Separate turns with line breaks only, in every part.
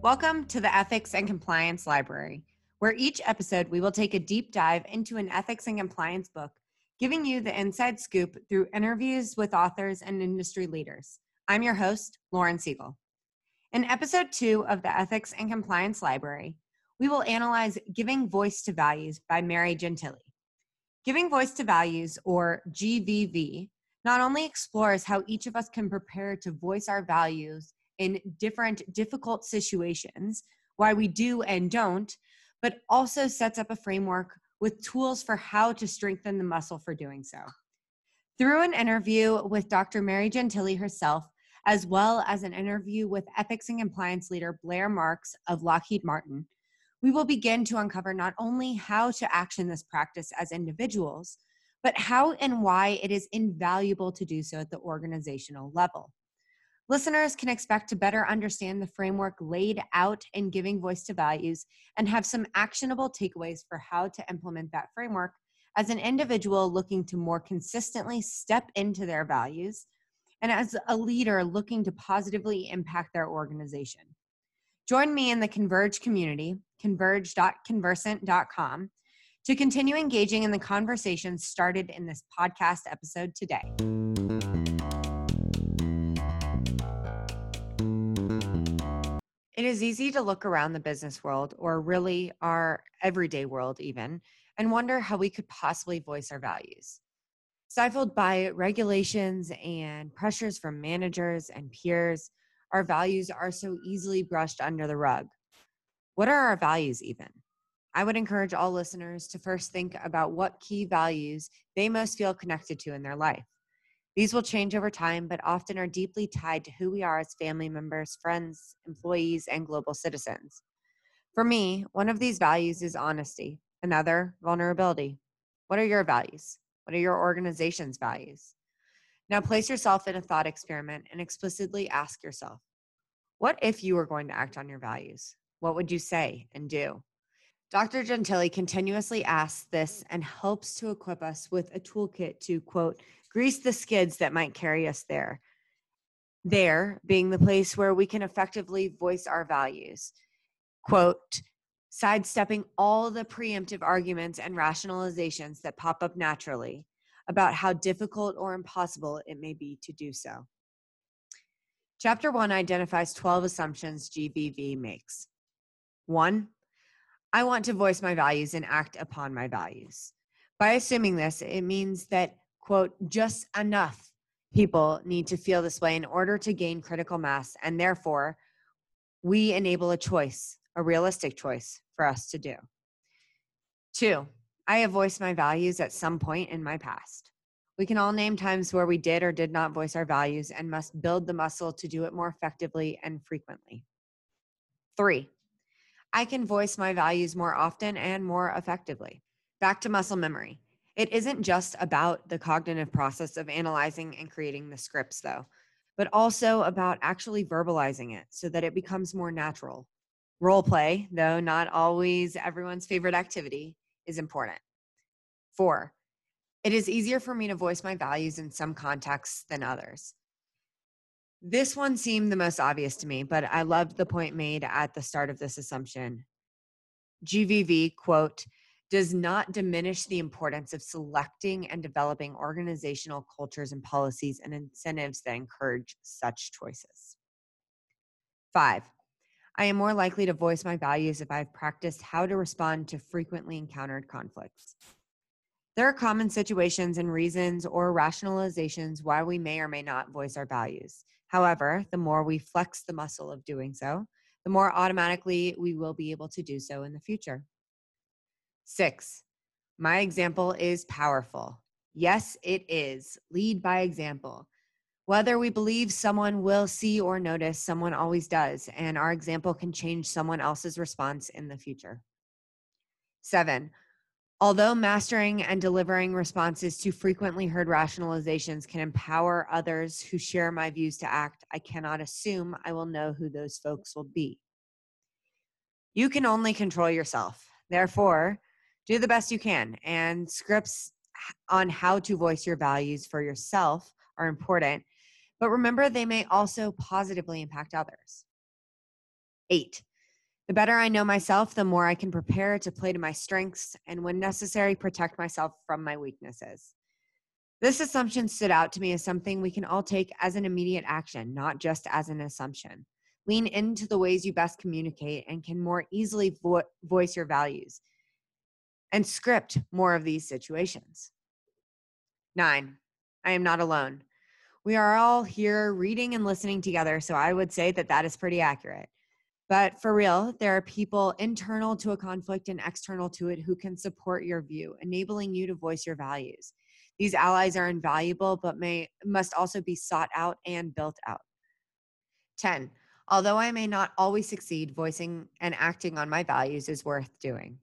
Welcome to the Ethics and Compliance Library, where each episode we will take a deep dive into an ethics and compliance book, giving you the inside scoop through interviews with authors and industry leaders. I'm your host, Lauren Siegel. In episode two of the Ethics and Compliance Library, we will analyze Giving Voice to Values by Mary Gentile. Giving Voice to Values, or GVV, not only explores how each of us can prepare to voice our values in different difficult situations, why we do and don't, but also sets up a framework with tools for how to strengthen the muscle for doing so. Through an interview with Dr. Mary Gentile herself, as well as an interview with ethics and compliance leader Blair Marks of Lockheed Martin, we will begin to uncover not only how to action this practice as individuals, but how and why it is invaluable to do so at the organizational level. Listeners can expect to better understand the framework laid out in giving voice to values and have some actionable takeaways for how to implement that framework as an individual looking to more consistently step into their values and as a leader looking to positively impact their organization. Join me in the Converge community, converge.convercent.com, to continue engaging in the conversations started in this podcast episode today. It is easy to look around the business world, or really our everyday world, even, and wonder how we could possibly voice our values. Stifled by regulations and pressures from managers and peers, our values are so easily brushed under the rug. What are our values, even? I would encourage all listeners to first think about what key values they most feel connected to in their life. These will change over time, but often are deeply tied to who we are as family members, friends, employees, and global citizens. For me, one of these values is honesty, another, vulnerability. What are your values? What are your organization's values? Now, place yourself in a thought experiment and explicitly ask yourself what if you were going to act on your values? What would you say and do? Dr. Gentile continuously asks this and helps to equip us with a toolkit to, quote, grease the skids that might carry us there. There being the place where we can effectively voice our values. Quote, sidestepping all the preemptive arguments and rationalizations that pop up naturally about how difficult or impossible it may be to do so. Chapter 1 identifies 12 assumptions GVV makes. 1. I want to voice my values and act upon my values. By assuming this, it means that quote, just enough people need to feel this way in order to gain critical mass. And therefore, we enable a choice, a realistic choice for us to do. Two, I have voiced my values at some point in my past. We can all name times where we did or did not voice our values and must build the muscle to do it more effectively and frequently. Three, I can voice my values more often and more effectively. Back to muscle memory. It isn't just about the cognitive process of analyzing and creating the scripts, though, but also about actually verbalizing it so that it becomes more natural. Role play, though not always everyone's favorite activity, is important. Four, it is easier for me to voice my values in some contexts than others. This one seemed the most obvious to me, but I loved the point made at the start of this assumption. GVV, quote, does not diminish the importance of selecting and developing organizational cultures and policies and incentives that encourage such choices. Five, I am more likely to voice my values if I've practiced how to respond to frequently encountered conflicts. There are common situations and reasons or rationalizations why we may or may not voice our values. However, the more we flex the muscle of doing so, the more automatically we will be able to do so in the future. Six, my example is powerful. Yes, it is. Lead by example. Whether we believe someone will see or notice, someone always does, and our example can change someone else's response in the future. Seven, although mastering and delivering responses to frequently heard rationalizations can empower others who share my views to act, I cannot assume I will know who those folks will be. You can only control yourself. Therefore, do the best you can. And scripts on how to voice your values for yourself are important, but remember they may also positively impact others. Eight, the better I know myself, the more I can prepare to play to my strengths and, when necessary, protect myself from my weaknesses. This assumption stood out to me as something we can all take as an immediate action, not just as an assumption. Lean into the ways you best communicate and can more easily vo- voice your values and script more of these situations. Nine, I am not alone. We are all here reading and listening together, so I would say that that is pretty accurate. But for real, there are people internal to a conflict and external to it who can support your view, enabling you to voice your values. These allies are invaluable, but may must also be sought out and built out. 10. Although I may not always succeed, voicing and acting on my values is worth doing.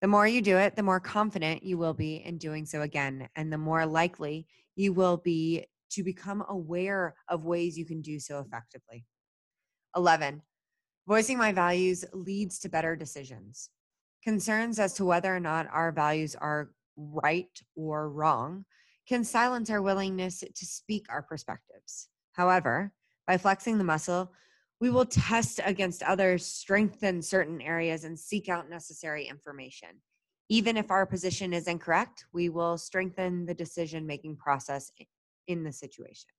The more you do it, the more confident you will be in doing so again, and the more likely you will be to become aware of ways you can do so effectively. 11. Voicing my values leads to better decisions. Concerns as to whether or not our values are right or wrong can silence our willingness to speak our perspectives. However, by flexing the muscle, we will test against others, strengthen certain areas, and seek out necessary information. Even if our position is incorrect, we will strengthen the decision making process in the situation.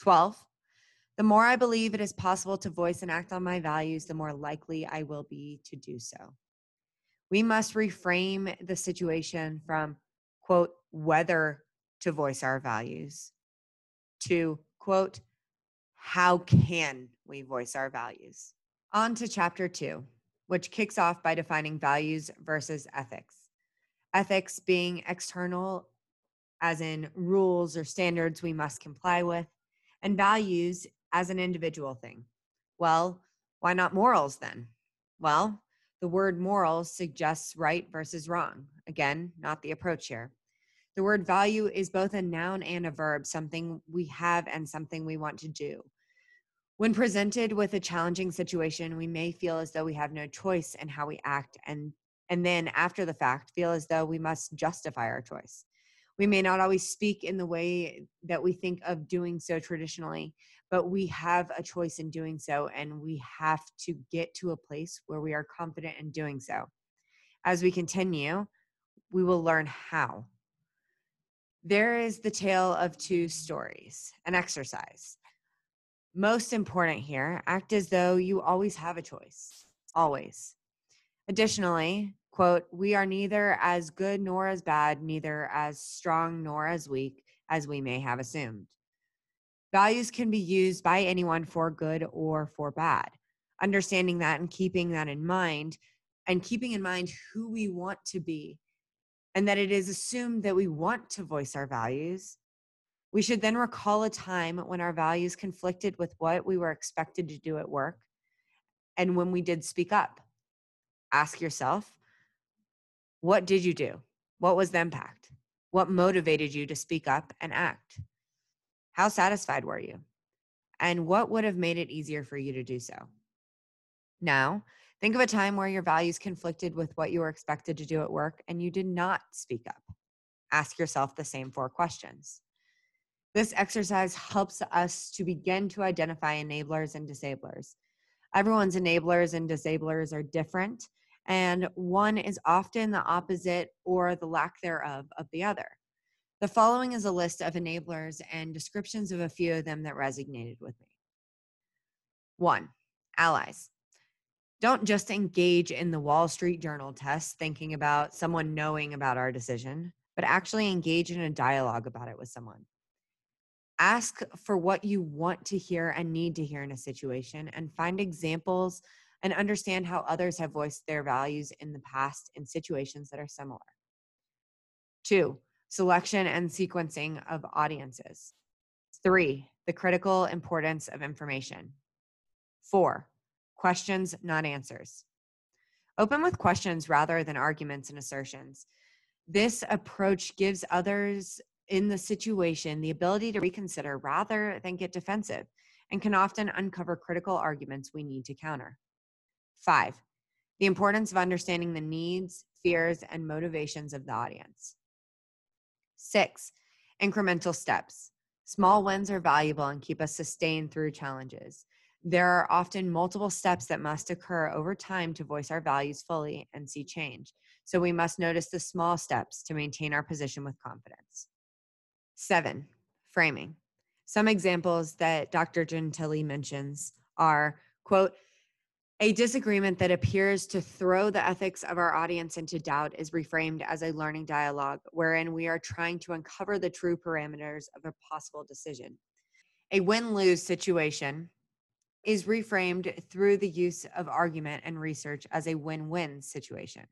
12. The more I believe it is possible to voice and act on my values, the more likely I will be to do so. We must reframe the situation from, quote, whether to voice our values to, quote, how can we voice our values? On to chapter two, which kicks off by defining values versus ethics. Ethics being external, as in rules or standards we must comply with, and values as an individual thing. Well, why not morals then? Well, the word morals suggests right versus wrong. Again, not the approach here. The word value is both a noun and a verb, something we have and something we want to do. When presented with a challenging situation, we may feel as though we have no choice in how we act and and then after the fact feel as though we must justify our choice. We may not always speak in the way that we think of doing so traditionally, but we have a choice in doing so and we have to get to a place where we are confident in doing so. As we continue, we will learn how. There is the tale of two stories, an exercise. Most important here, act as though you always have a choice, always. Additionally, quote, we are neither as good nor as bad, neither as strong nor as weak as we may have assumed. Values can be used by anyone for good or for bad. Understanding that and keeping that in mind, and keeping in mind who we want to be, and that it is assumed that we want to voice our values we should then recall a time when our values conflicted with what we were expected to do at work and when we did speak up. Ask yourself, what did you do? What was the impact? What motivated you to speak up and act? How satisfied were you? And what would have made it easier for you to do so? Now, think of a time where your values conflicted with what you were expected to do at work and you did not speak up. Ask yourself the same four questions. This exercise helps us to begin to identify enablers and disablers. Everyone's enablers and disablers are different, and one is often the opposite or the lack thereof of the other. The following is a list of enablers and descriptions of a few of them that resonated with me. One, allies. Don't just engage in the Wall Street Journal test thinking about someone knowing about our decision, but actually engage in a dialogue about it with someone ask for what you want to hear and need to hear in a situation and find examples and understand how others have voiced their values in the past in situations that are similar. Two, selection and sequencing of audiences. Three, the critical importance of information. Four, questions, not answers. Open with questions rather than arguments and assertions. This approach gives others in the situation the ability to reconsider rather than get defensive and can often uncover critical arguments we need to counter. Five, the importance of understanding the needs, fears, and motivations of the audience. Six, incremental steps. Small wins are valuable and keep us sustained through challenges. There are often multiple steps that must occur over time to voice our values fully and see change. So we must notice the small steps to maintain our position with confidence. Seven, framing. Some examples that Dr. Gentile mentions are, quote, a disagreement that appears to throw the ethics of our audience into doubt is reframed as a learning dialogue wherein we are trying to uncover the true parameters of a possible decision. A win lose situation is reframed through the use of argument and research as a win win situation.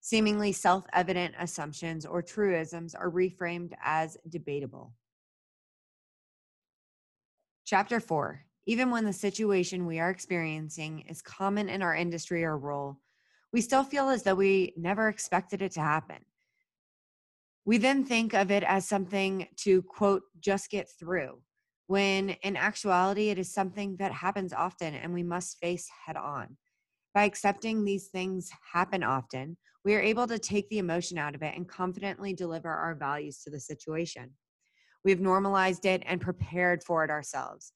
Seemingly self evident assumptions or truisms are reframed as debatable. Chapter 4 Even when the situation we are experiencing is common in our industry or role, we still feel as though we never expected it to happen. We then think of it as something to, quote, just get through when in actuality, it is something that happens often and we must face head on. By accepting these things happen often, we are able to take the emotion out of it and confidently deliver our values to the situation. We have normalized it and prepared for it ourselves.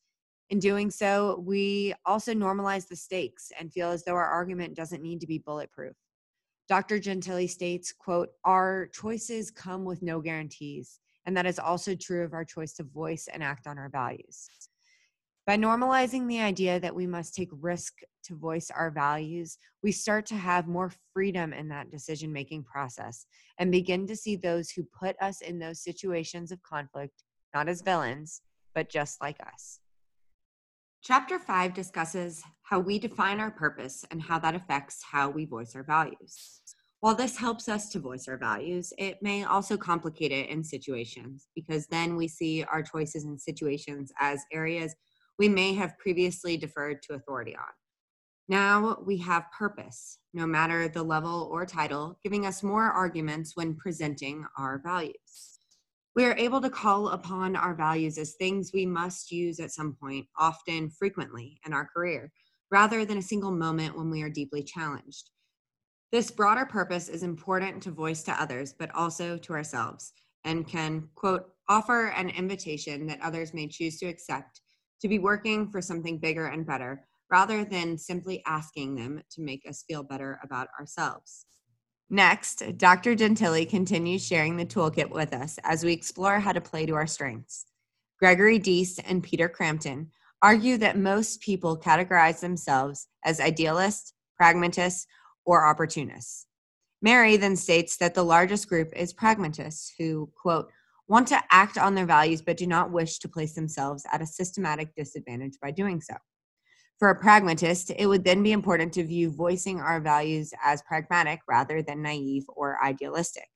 In doing so, we also normalize the stakes and feel as though our argument doesn't need to be bulletproof. Dr. Gentile states, quote, our choices come with no guarantees. And that is also true of our choice to voice and act on our values. By normalizing the idea that we must take risk to voice our values, we start to have more freedom in that decision making process and begin to see those who put us in those situations of conflict not as villains, but just like us. Chapter 5 discusses how we define our purpose and how that affects how we voice our values. While this helps us to voice our values, it may also complicate it in situations because then we see our choices in situations as areas we may have previously deferred to authority on. Now we have purpose, no matter the level or title, giving us more arguments when presenting our values. We are able to call upon our values as things we must use at some point, often frequently in our career, rather than a single moment when we are deeply challenged. This broader purpose is important to voice to others, but also to ourselves, and can, quote, offer an invitation that others may choose to accept to be working for something bigger and better, rather than simply asking them to make us feel better about ourselves. Next, Dr. Gentile continues sharing the toolkit with us as we explore how to play to our strengths. Gregory Dees and Peter Cramton argue that most people categorize themselves as idealists, pragmatists, or opportunists. Mary then states that the largest group is pragmatists who, quote, want to act on their values but do not wish to place themselves at a systematic disadvantage by doing so. For a pragmatist, it would then be important to view voicing our values as pragmatic rather than naive or idealistic.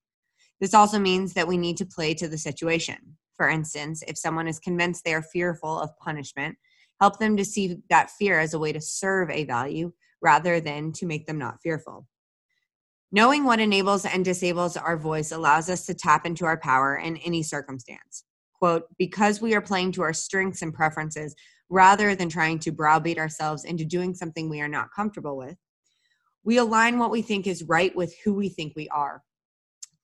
This also means that we need to play to the situation. For instance, if someone is convinced they are fearful of punishment, help them to see that fear as a way to serve a value rather than to make them not fearful. Knowing what enables and disables our voice allows us to tap into our power in any circumstance. Quote, because we are playing to our strengths and preferences rather than trying to browbeat ourselves into doing something we are not comfortable with, we align what we think is right with who we think we are.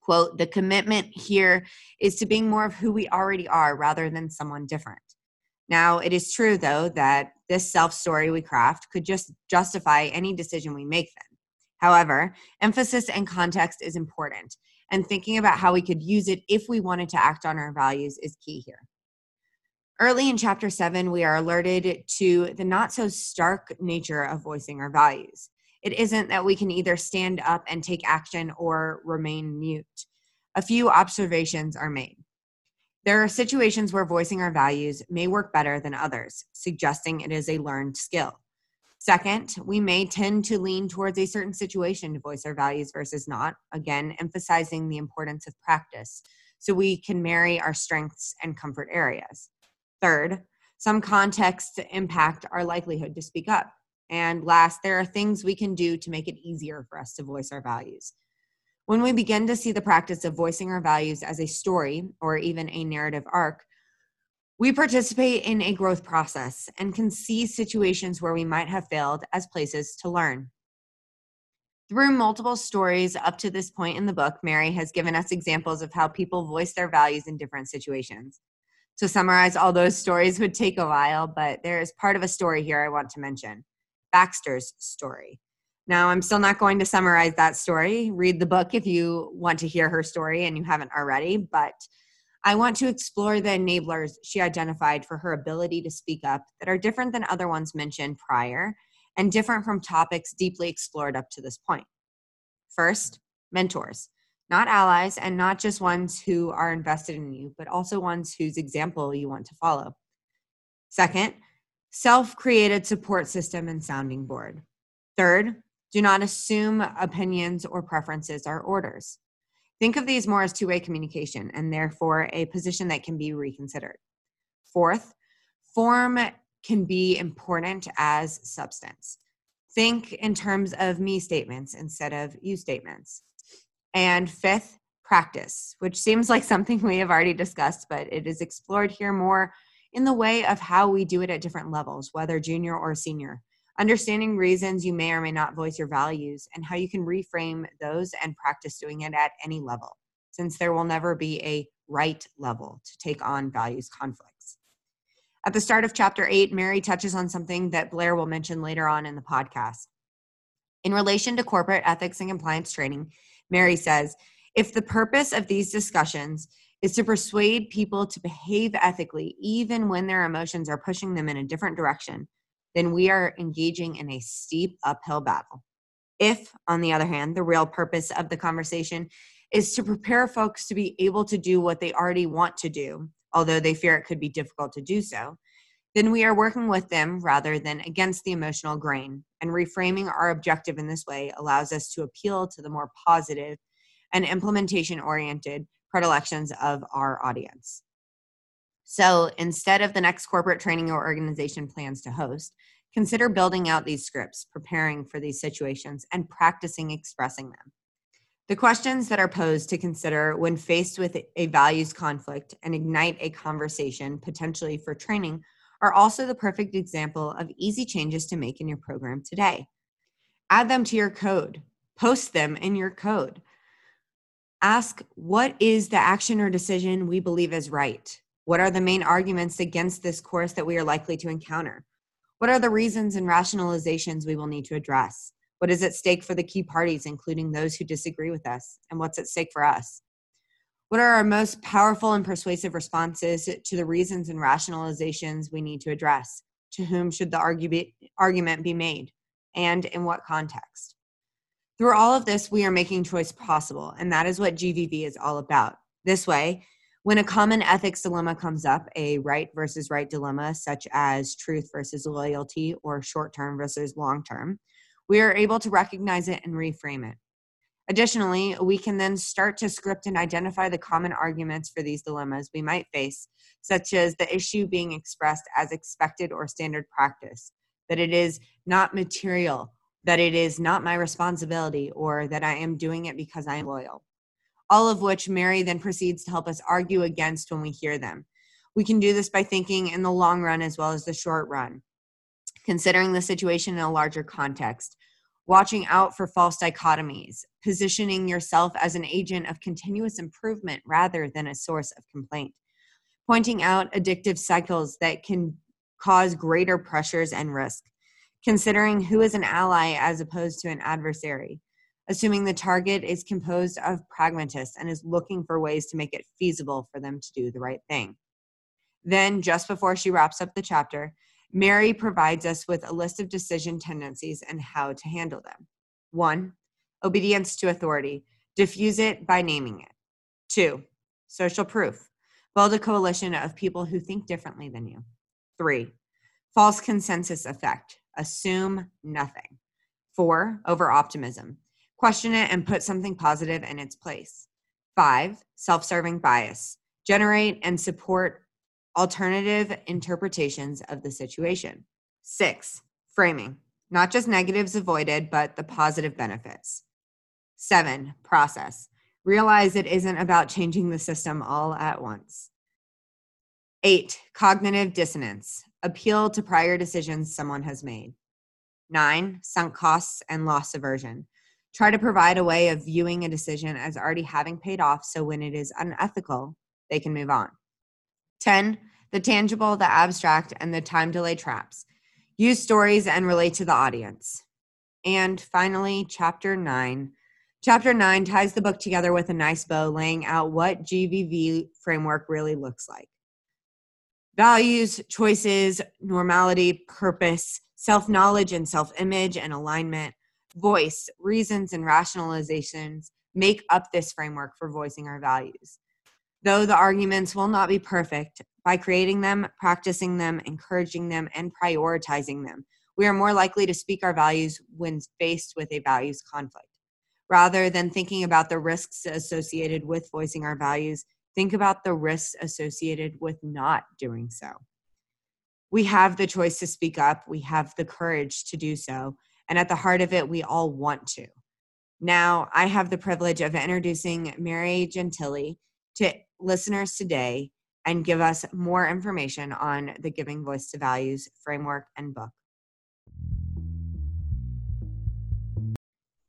Quote, the commitment here is to being more of who we already are rather than someone different. Now, it is true, though, that this self story we craft could just justify any decision we make then. However, emphasis and context is important, and thinking about how we could use it if we wanted to act on our values is key here. Early in chapter seven, we are alerted to the not so stark nature of voicing our values. It isn't that we can either stand up and take action or remain mute. A few observations are made. There are situations where voicing our values may work better than others, suggesting it is a learned skill. Second, we may tend to lean towards a certain situation to voice our values versus not, again, emphasizing the importance of practice so we can marry our strengths and comfort areas. Third, some contexts impact our likelihood to speak up. And last, there are things we can do to make it easier for us to voice our values. When we begin to see the practice of voicing our values as a story or even a narrative arc, we participate in a growth process and can see situations where we might have failed as places to learn. Through multiple stories up to this point in the book, Mary has given us examples of how people voice their values in different situations. To summarize all those stories would take a while, but there is part of a story here I want to mention Baxter's story. Now, I'm still not going to summarize that story. Read the book if you want to hear her story and you haven't already, but I want to explore the enablers she identified for her ability to speak up that are different than other ones mentioned prior and different from topics deeply explored up to this point. First, mentors, not allies and not just ones who are invested in you, but also ones whose example you want to follow. Second, self created support system and sounding board. Third, do not assume opinions or preferences are orders. Think of these more as two way communication and therefore a position that can be reconsidered. Fourth, form can be important as substance. Think in terms of me statements instead of you statements. And fifth, practice, which seems like something we have already discussed, but it is explored here more in the way of how we do it at different levels, whether junior or senior. Understanding reasons you may or may not voice your values and how you can reframe those and practice doing it at any level, since there will never be a right level to take on values conflicts. At the start of chapter eight, Mary touches on something that Blair will mention later on in the podcast. In relation to corporate ethics and compliance training, Mary says, if the purpose of these discussions is to persuade people to behave ethically, even when their emotions are pushing them in a different direction, then we are engaging in a steep uphill battle. If, on the other hand, the real purpose of the conversation is to prepare folks to be able to do what they already want to do, although they fear it could be difficult to do so, then we are working with them rather than against the emotional grain. And reframing our objective in this way allows us to appeal to the more positive and implementation oriented predilections of our audience. So instead of the next corporate training or organization plans to host, consider building out these scripts, preparing for these situations, and practicing expressing them. The questions that are posed to consider when faced with a values conflict and ignite a conversation, potentially for training, are also the perfect example of easy changes to make in your program today. Add them to your code, post them in your code. Ask what is the action or decision we believe is right? What are the main arguments against this course that we are likely to encounter? What are the reasons and rationalizations we will need to address? What is at stake for the key parties, including those who disagree with us? And what's at stake for us? What are our most powerful and persuasive responses to the reasons and rationalizations we need to address? To whom should the argument be made? And in what context? Through all of this, we are making choice possible, and that is what GVV is all about. This way, when a common ethics dilemma comes up, a right versus right dilemma, such as truth versus loyalty or short term versus long term, we are able to recognize it and reframe it. Additionally, we can then start to script and identify the common arguments for these dilemmas we might face, such as the issue being expressed as expected or standard practice, that it is not material, that it is not my responsibility, or that I am doing it because I am loyal all of which Mary then proceeds to help us argue against when we hear them. We can do this by thinking in the long run as well as the short run, considering the situation in a larger context, watching out for false dichotomies, positioning yourself as an agent of continuous improvement rather than a source of complaint, pointing out addictive cycles that can cause greater pressures and risk, considering who is an ally as opposed to an adversary assuming the target is composed of pragmatists and is looking for ways to make it feasible for them to do the right thing. Then, just before she wraps up the chapter, Mary provides us with a list of decision tendencies and how to handle them. One, obedience to authority. Diffuse it by naming it. Two, social proof. Build a coalition of people who think differently than you. Three, false consensus effect. Assume nothing. Four, over optimism question it and put something positive in its place. Five, self serving bias. Generate and support alternative interpretations of the situation. Six, framing. Not just negatives avoided, but the positive benefits. Seven, process. Realize it isn't about changing the system all at once. Eight, cognitive dissonance. Appeal to prior decisions someone has made. Nine, sunk costs and loss aversion Try to provide a way of viewing a decision as already having paid off so when it is unethical, they can move on. 10. The tangible, the abstract, and the time delay traps. Use stories and relate to the audience. And finally, chapter 9. Chapter 9 ties the book together with a nice bow, laying out what GVV framework really looks like values, choices, normality, purpose, self knowledge and self image and alignment, voice, reasons, and rationalizations make up this framework for voicing our values. Though the arguments will not be perfect, by creating them, practicing them, encouraging them, and prioritizing them, we are more likely to speak our values when faced with a values conflict. Rather than thinking about the risks associated with voicing our values, think about the risks associated with not doing so. We have the choice to speak up, we have the courage to do so, and at the heart of it, we all want to. Now, I have the privilege of introducing Mary Gentile to listeners today and give us more information on the Giving Voice to Values framework and book.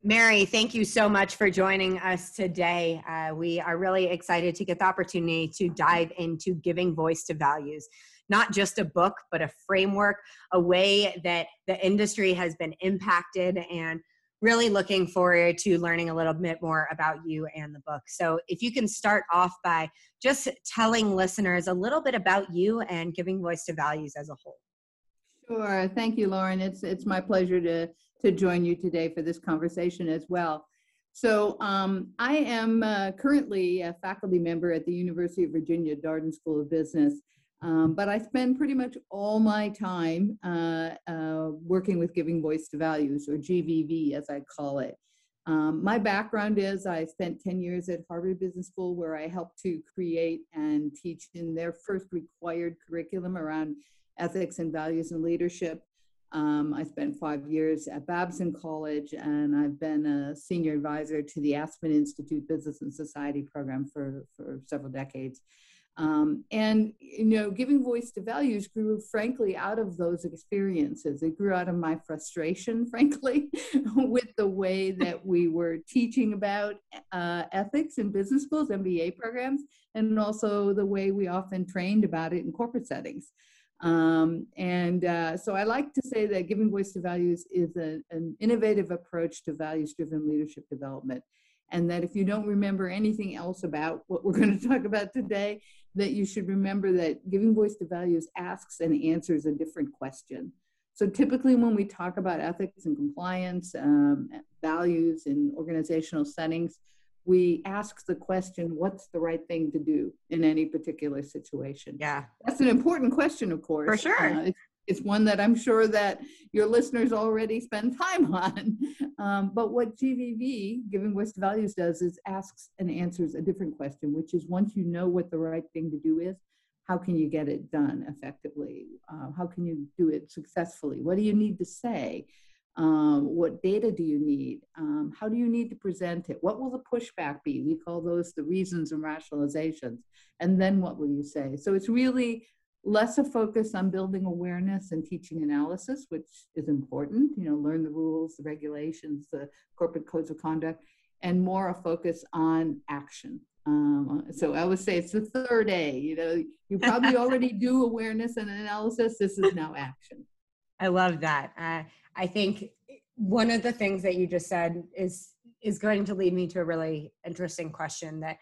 Mary, thank you so much for joining us today. Uh, we are really excited to get the opportunity to dive into giving voice to values. Not just a book, but a framework, a way that the industry has been impacted, and really looking forward to learning a little bit more about you and the book. So, if you can start off by just telling listeners a little bit about you and giving voice to values as a whole.
Sure. Thank you, Lauren. It's it's my pleasure to to join you today for this conversation as well. So um, I am uh, currently a faculty member at the University of Virginia Darden School of Business, um, but I spend pretty much all my time uh, uh, working with Giving Voice to Values, or GVV as I call it. Um, my background is I spent 10 years at Harvard Business School where I helped to create and teach in their first required curriculum around ethics and values and leadership. Um, I spent five years at Babson College, and I've been a senior advisor to the Aspen Institute Business and Society program for, for several decades. Um, and, you know, giving voice to values grew, frankly, out of those experiences. It grew out of my frustration, frankly, with the way that we were teaching about uh, ethics in business schools, MBA programs, and also the way we often trained about it in corporate settings. Um, and uh, so I like to say that giving voice to values is a, an innovative approach to values driven leadership development. And that if you don't remember anything else about what we're going to talk about today, that you should remember that giving voice to values asks and answers a different question. So typically, when we talk about ethics and compliance, um, values in organizational settings, we ask the question what's the right thing to do in any particular situation?
Yeah.
That's an important question of course.
For sure.
Uh, it's, it's, one that i'm sure that your listeners already spend time on. Um, but what gvv giving voice to values does is asks and answers a different question which is once you know what the right thing to do is how can you get it done effectively? Uh, how can you do it successfully? What do you need to say um, what data do you need? Um, how do you need to present it? What will the pushback be? We call those the reasons and rationalizations. And then what will you say? So it's really less a focus on building awareness and teaching analysis, which is important, you know, learn the rules, the regulations, the corporate codes of conduct, and more a focus on action. Um, so I would say it's the third A, you know, you probably already do awareness and analysis. This is now action.
I love that. Uh, I think one of the things that you just said is is going to lead me to a really interesting question that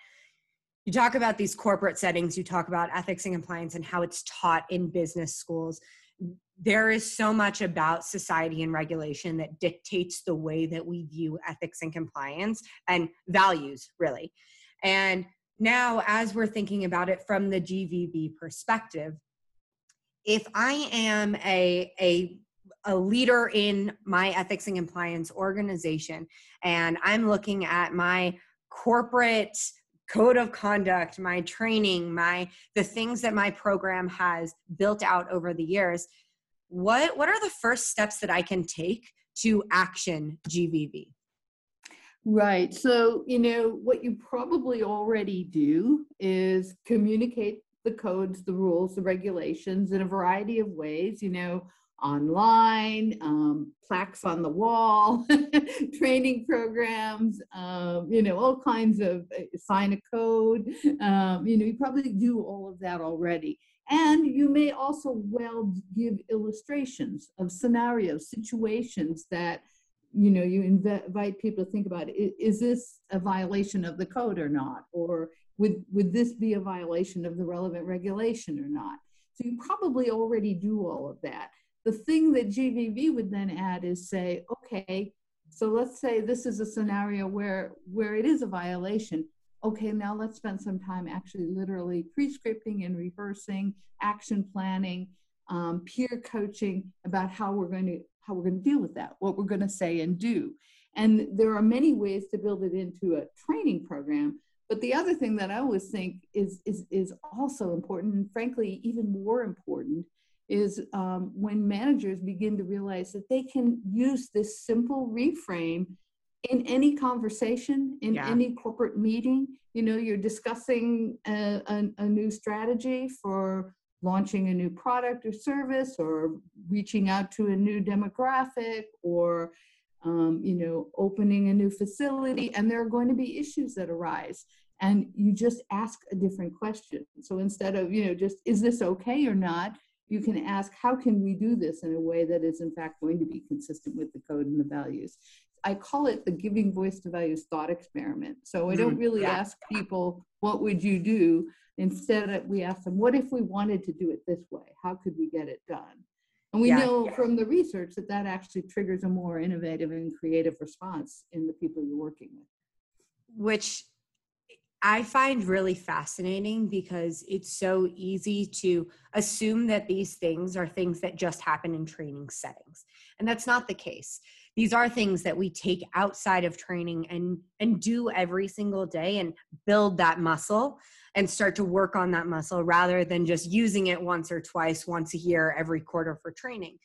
you talk about these corporate settings you talk about ethics and compliance and how it's taught in business schools. There is so much about society and regulation that dictates the way that we view ethics and compliance and values really. And now as we're thinking about it from the gvv perspective if i am a a a leader in my ethics and compliance organization. And i'm looking at my corporate code of conduct my training my the things that my program has built out over the years. What what are the first steps that i can take to action gvv
right. So you know what you probably already do is communicate the codes the rules the regulations in a variety of ways. You know online, um, plaques on the wall, training programs, um, you know, all kinds of uh, sign a code. Um, you know, you probably do all of that already. And you may also well give illustrations of scenarios, situations that you know you invite people to think about is this a violation of the code or not or would would this be a violation of the relevant regulation or not so you probably already do all of that the thing that GVV would then add is say, okay, so let's say this is a scenario where where it is a violation. Okay, now let's spend some time actually literally pre-scripting and rehearsing, action planning, um, peer coaching about how we're going to how we're going to deal with that, what we're going to say and do. And there are many ways to build it into a training program. But the other thing that I always think is is is also important, and frankly even more important, is um, when managers begin to realize that they can use this simple reframe in any conversation, in yeah. any corporate meeting. You know, you're discussing a, a, a new strategy for launching a new product or service or reaching out to a new demographic or um, you know opening a new facility and there are going to be issues that arise and you just ask a different question so instead of you know just is this okay or not you can ask, how can we do this in a way that is in fact going to be consistent with the code and the values? I call it the giving voice to values thought experiment. So I don't mm, really ask people, what would you do? Instead, we ask them, what if we wanted to do it this way? How could we get it done? And we yeah, know yeah. from the research that that actually triggers a more innovative and creative response in the people you're working with.
Which I find really fascinating because it's so easy to assume that these things are things that just happen in training settings. And that's not the case. These are things that we take outside of training and and do every single day and build that muscle and start to work on that muscle rather than just using it once or twice once a year every quarter for training.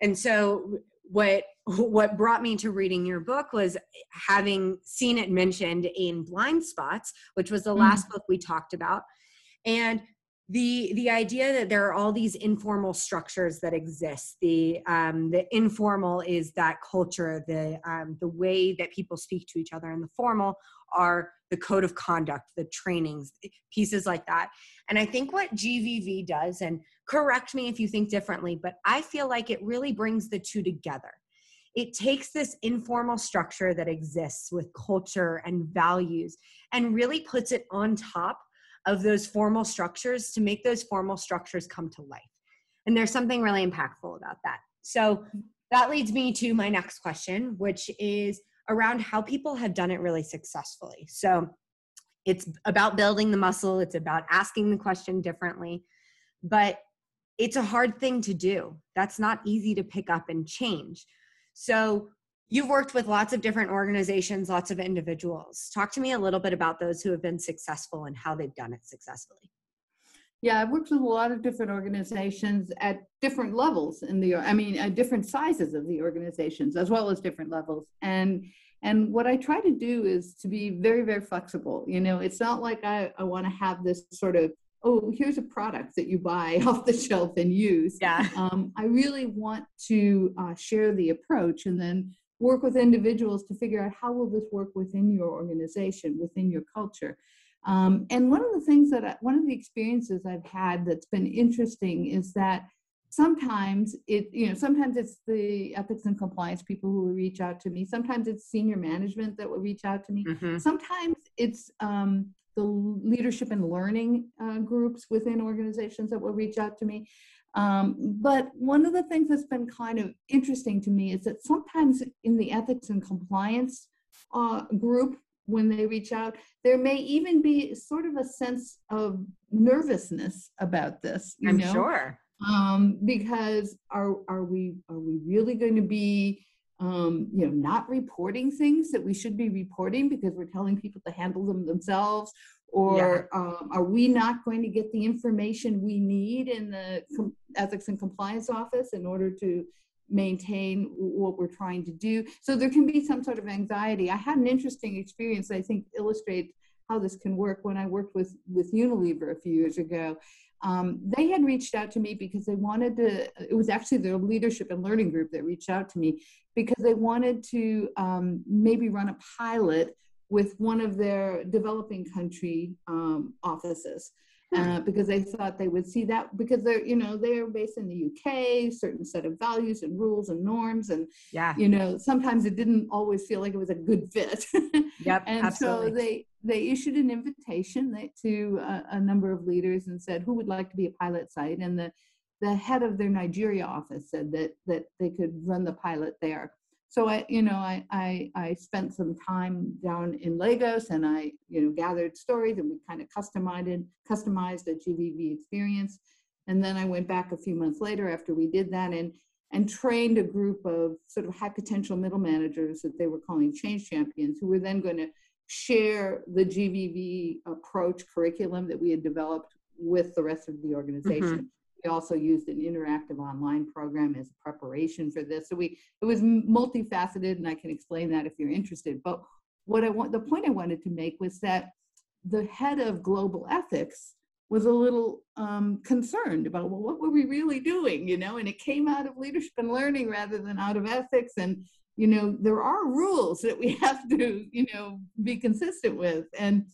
And so what what brought me to reading your book was having seen it mentioned in blind spots which was the mm. last book we talked about and the the idea that there are all these informal structures that exist the um, the informal is that culture the um, the way that people speak to each other and the formal are the code of conduct the trainings pieces like that. And i think what gvv does and correct me if you think differently but i feel like it really brings the two together. It takes this informal structure that exists with culture and values and really puts it on top of those formal structures to make those formal structures come to life. And there's something really impactful about that. So that leads me to my next question, which is around how people have done it really successfully. So it's about building the muscle, it's about asking the question differently, but it's a hard thing to do. That's not easy to pick up and change. So You've worked with lots of different organizations, lots of individuals. Talk to me a little bit about those who have been successful and how they've done it successfully.
Yeah, I've worked with a lot of different organizations at different levels in the, I mean, at different sizes of the organizations as well as different levels. And and what I try to do is to be very, very flexible. You know, it's not like I, I want to have this sort of, oh, here's a product that you buy off the shelf and use.
Yeah.
Um, I really want to uh, share the approach and then work with individuals to figure out how will this work within your organization, within your culture. Um, and one of the things that I, one of the experiences I've had that's been interesting is that sometimes it you know sometimes it's the ethics and compliance people who will reach out to me sometimes it's senior management that will reach out to me mm-hmm. sometimes it's um, the leadership and learning uh, groups within organizations that will reach out to me um, but one of the things that's been kind of interesting to me is that sometimes in the ethics and compliance uh, group, when they reach out, there may even be sort of a sense of nervousness about this.
You I'm know? sure.
Um, because are are we are we really going to be um, you know, not reporting things that we should be reporting because we're telling people to handle them themselves? Or yeah. um, are we not going to get the information we need in the com- ethics and compliance office in order to maintain what we're trying to do? So there can be some sort of anxiety. I had an interesting experience I think illustrates how this can work when I worked with with Unilever a few years ago. Um, they had reached out to me because they wanted to. It was actually their leadership and learning group that reached out to me because they wanted to um, maybe run a pilot with one of their developing country um, offices. Hmm. Uh, because they thought they would see that because they're you know they're based in the UK, certain set of values and rules and norms, and
yeah,
you know sometimes it didn't always feel like it was a good fit.
Yep,
and
absolutely.
so they they issued an invitation to a, a, number of leaders and said who would like to be a pilot site, and the the head of their Nigeria office said that that they could run the pilot there so I, you know, I, I, I spent some time down in Lagos and I, you know, gathered stories and we kind of customized, customized a GVV experience. And then I went back a few months later after we did that and, and trained a group of sort of high potential middle managers that they were calling change champions who were then going to share the GVV approach curriculum that we had developed with the rest of the organization. Mm-hmm. We also used an interactive online program as preparation for this. So we it was multifaceted, and I can explain that if you're interested. But what I want the point I wanted to make was that the head of global ethics was a little um, concerned about well what were we really doing you know and it came out of leadership and learning rather than out of ethics and you know there are rules that we have to you know be consistent with and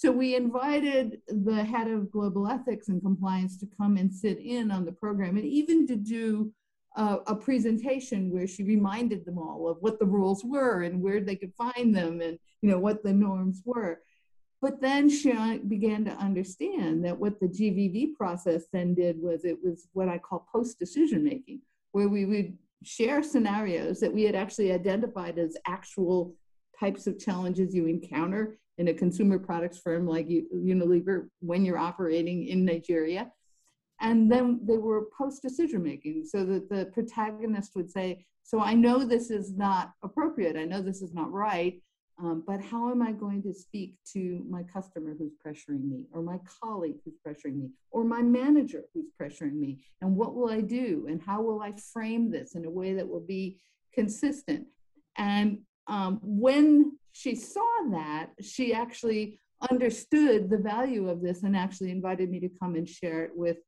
so we invited the head of global ethics and compliance to come and sit in on the program and even to do a, a presentation where she reminded them all of what the rules were and where they could find them and you know what the norms were. But then she began to understand that what the GVV process then did was it was what I call post decision making, where we would share scenarios that we had actually identified as actual types of challenges you encounter in a consumer products firm like Unilever when you're operating in Nigeria. And then they were post decision making so that the protagonist would say, So I know this is not appropriate, I know this is not right, um, but how am I going to speak to my customer who's pressuring me, or my colleague who's pressuring me, or my manager who's pressuring me? And what will I do? And how will I frame this in a way that will be consistent? And um, when she saw that, she actually understood the value of this and actually invited me to come and share it with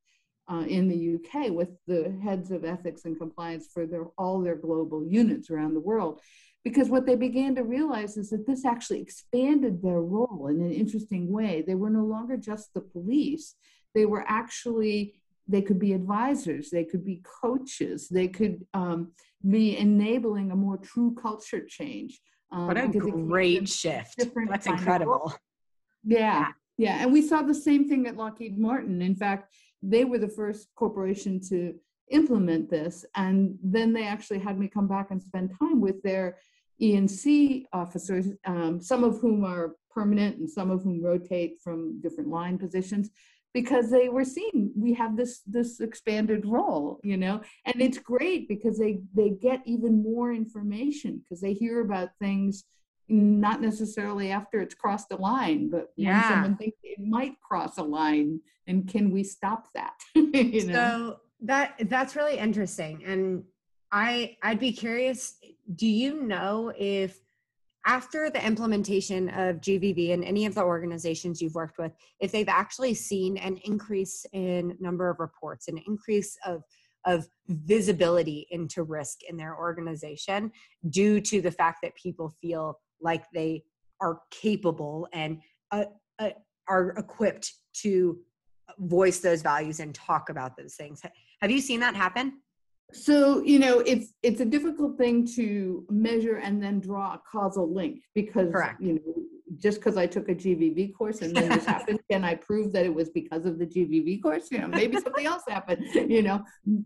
uh, in the UK with the heads of ethics and compliance for their all their global units around the world. Because what they began to realize is that this actually expanded their role in an interesting way. They were no longer just the police, they were actually, they could be advisors, they could be coaches, they could um, be enabling a more true culture change.
Um, what a great shift. That's incredible.
Yeah, yeah. And we saw the same thing at Lockheed Martin. In fact, they were the first corporation to implement this. And then they actually had me come back and spend time with their E&C officers, um, some of whom are permanent and some of whom rotate from different line positions because they were seeing we have this this expanded role you know and it's great because they they get even more information because they hear about things not necessarily after it's crossed a line but yeah. when someone thinks it might cross a line and can we stop that
you know? so that that's really interesting and i i'd be curious do you know if after the implementation of GVV and any of the organizations you've worked with, if they've actually seen an increase in number of reports, an increase of of visibility into risk in their organization due to the fact that people feel like they are capable and uh, uh, are equipped to voice those values and talk about those things. Have you seen that happen?
So you know it's it's a difficult thing to measure and then draw a causal link because
Correct.
you know just because I took a GVV course and then this happened, can I prove that it was because of the GVV course? You know, maybe something else happened. You know,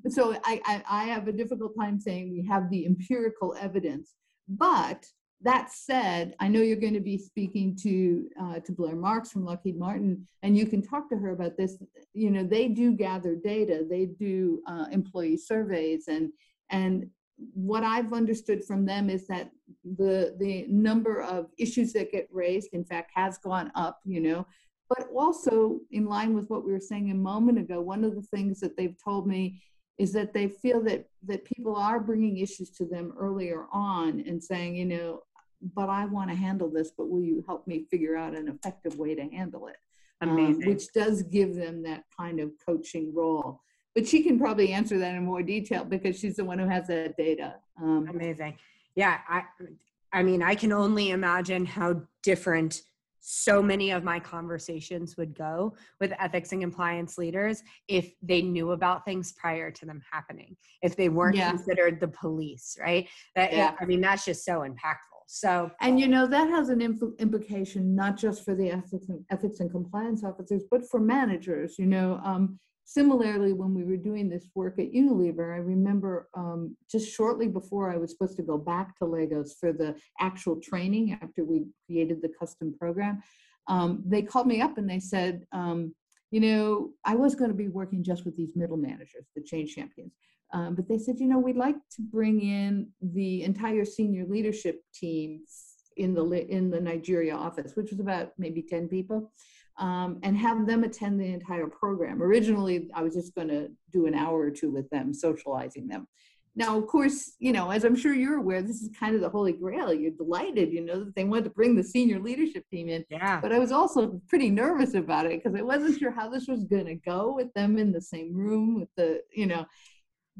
so I, I I have a difficult time saying we have the empirical evidence, but that said, I know you're going to be speaking to uh, to Blair Marks from Lockheed Martin, and you can talk to her about this. You know, they do gather data, they do uh, employee surveys, and and what I've understood from them is that the the number of issues that get raised, in fact, has gone up. You know, but also in line with what we were saying a moment ago, one of the things that they've told me is that they feel that that people are bringing issues to them earlier on and saying, you know, but I want to handle this, but will you help me figure out an effective way to handle it? Um, which does give them that kind of coaching role. But she can probably answer that in more detail because she's the one who has that data. Um,
Amazing. Yeah, I I mean, I can only imagine how different so many of my conversations would go with ethics and compliance leaders if they knew about things prior to them happening. If they weren't
Yeah.
considered the police, right? That
Yeah.
I mean, that's just so impactful. So
And you know, that has an impl- implication, not just for the ethics and, ethics and compliance officers, but for managers, you know. Um, similarly, when we were doing this work at Unilever, I remember um, just shortly before I was supposed to go back to Lagos for the actual training after we created the custom program, um, they called me up and they said, um, you know, I was going to be working just with these middle managers, the change champions. Um, but they said, you know, we'd like to bring in the entire senior leadership team in the in the Nigeria office, which was about maybe ten people, um, and have them attend the entire program. Originally, I was just going to do an hour or two with them, socializing them. Now, of course, you know, as I'm sure you're aware, this is kind of the holy grail. You're delighted, you know, that they wanted to bring the senior leadership team in
yeah.
but I was also pretty nervous about it because I wasn't sure how this was going to go with them in the same room with the, you know.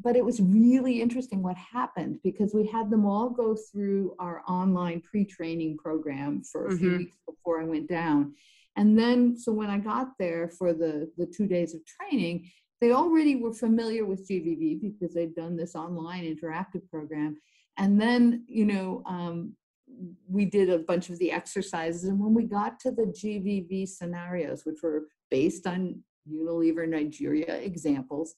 But it was really interesting what happened because we had them all go through our online pre training program for a few
Mhm.
weeks before I went down. And then, so when I got there for the, the two days of training, they already were familiar with GVV because they'd done this online interactive program. And then, you know, um, we did a bunch of the exercises. And when we got to the GVV scenarios, which were based on Unilever Nigeria examples,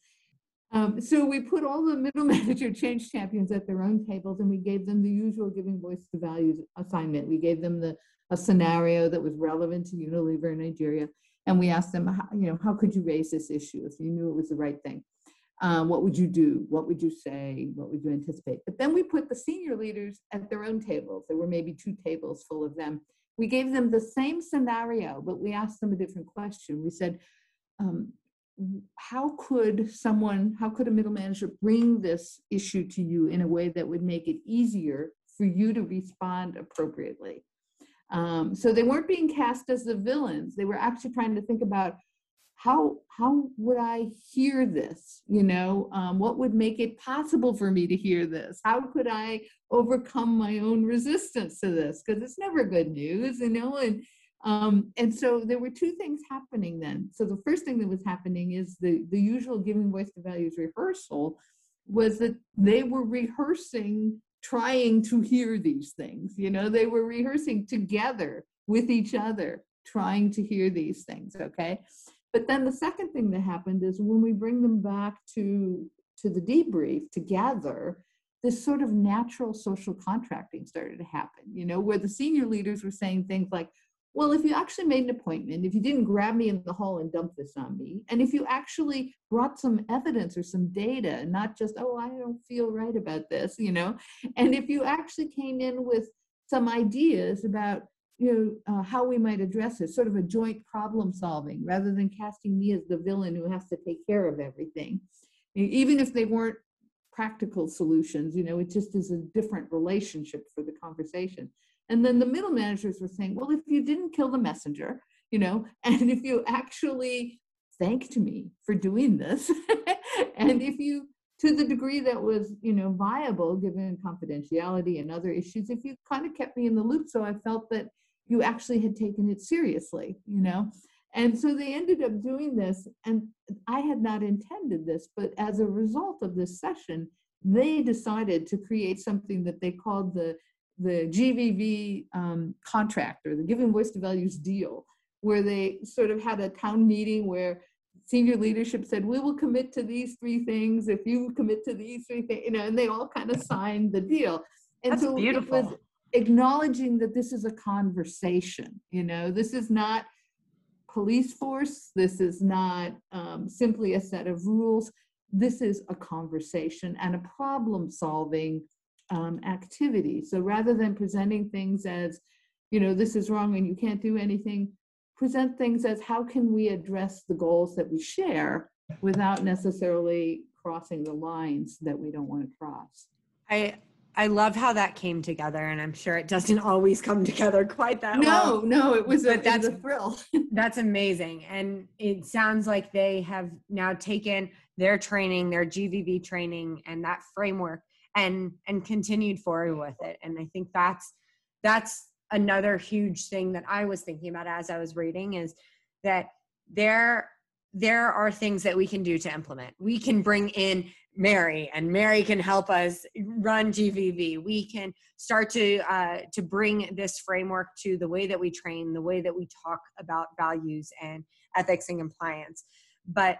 um, so we put all the middle manager change champions at their own tables and we gave them the usual giving voice to values assignment. We gave them the a scenario that was relevant to Unilever Nigeria. And we asked them, you know, how could you raise this issue if you knew it was the right thing? Um, what would you do? What would you say? What would you anticipate? But then we put the senior leaders at their own tables. There were maybe two tables full of them. We gave them the same scenario, but we asked them a different question. We said, um, how could someone, how could a middle manager bring this issue to you in a way that would make it easier for you to respond appropriately? Um, so they weren't being cast as the villains. They were actually trying to think about how how would I hear this? You know, um, what would make it possible for me to hear this? How could I overcome my own resistance to this? Because it's never good news, you know. And um, and so there were two things happening then. So the first thing that was happening is the the usual giving voice to values rehearsal was that they were rehearsing trying to hear these things. You know, they were rehearsing together with each other, trying to hear these things. Okay. But then the second thing that happened is when we bring them back to to the debrief together, this sort of natural social contracting started to happen, you know, where the senior leaders were saying things like, well, if you actually made an appointment, if you didn't grab me in the hall and dump this on me, and if you actually brought some evidence or some data, not just, oh, I don't feel right about this, you know, and if you actually came in with some ideas about, you know, uh, how we might address it, sort of a joint problem solving, rather than casting me as the villain who has to take care of everything, even if they weren't practical solutions, you know, it just is a different relationship for the conversation. And then the middle managers were saying, well, if you didn't kill the messenger, you know, and if you actually thanked me for doing this, and if you, to the degree that was, you know, viable given confidentiality and other issues, if you kind of kept me in the loop, so I felt that you actually had taken it seriously, you know. And so they ended up doing this, and I had not intended this, but as a result of this session, they decided to create something that they called the the GVV um, contract or the Giving Voice to Values deal, where they sort of had a town meeting where senior leadership said, "We will commit to these three things if you commit to these three things," you know, and they all kind of signed the deal. And
That's
so it was acknowledging that this is a conversation. You know, this is not police force. This is not um, simply a set of rules. This is a conversation and a problem solving um, activity. So rather than presenting things as, you know, this is wrong and you can't do anything, present things as how can we address the goals that we share without necessarily crossing the lines that we don't want to cross.
I I love how that came together, and I'm sure it doesn't always come together quite that
no,
well.
No, it was, a,
but that's,
a thrill.
that's amazing. And it sounds like they have now taken their training, their GVV training, and that framework and and continued forward with it. And I think that's that's another huge thing that I was thinking about as I was reading is that there there are things that we can do to implement. We can bring in Mary, and Mary can help us run GVV. We can start to uh, to bring this framework to the way that we train, the way that we talk about values and ethics and compliance. But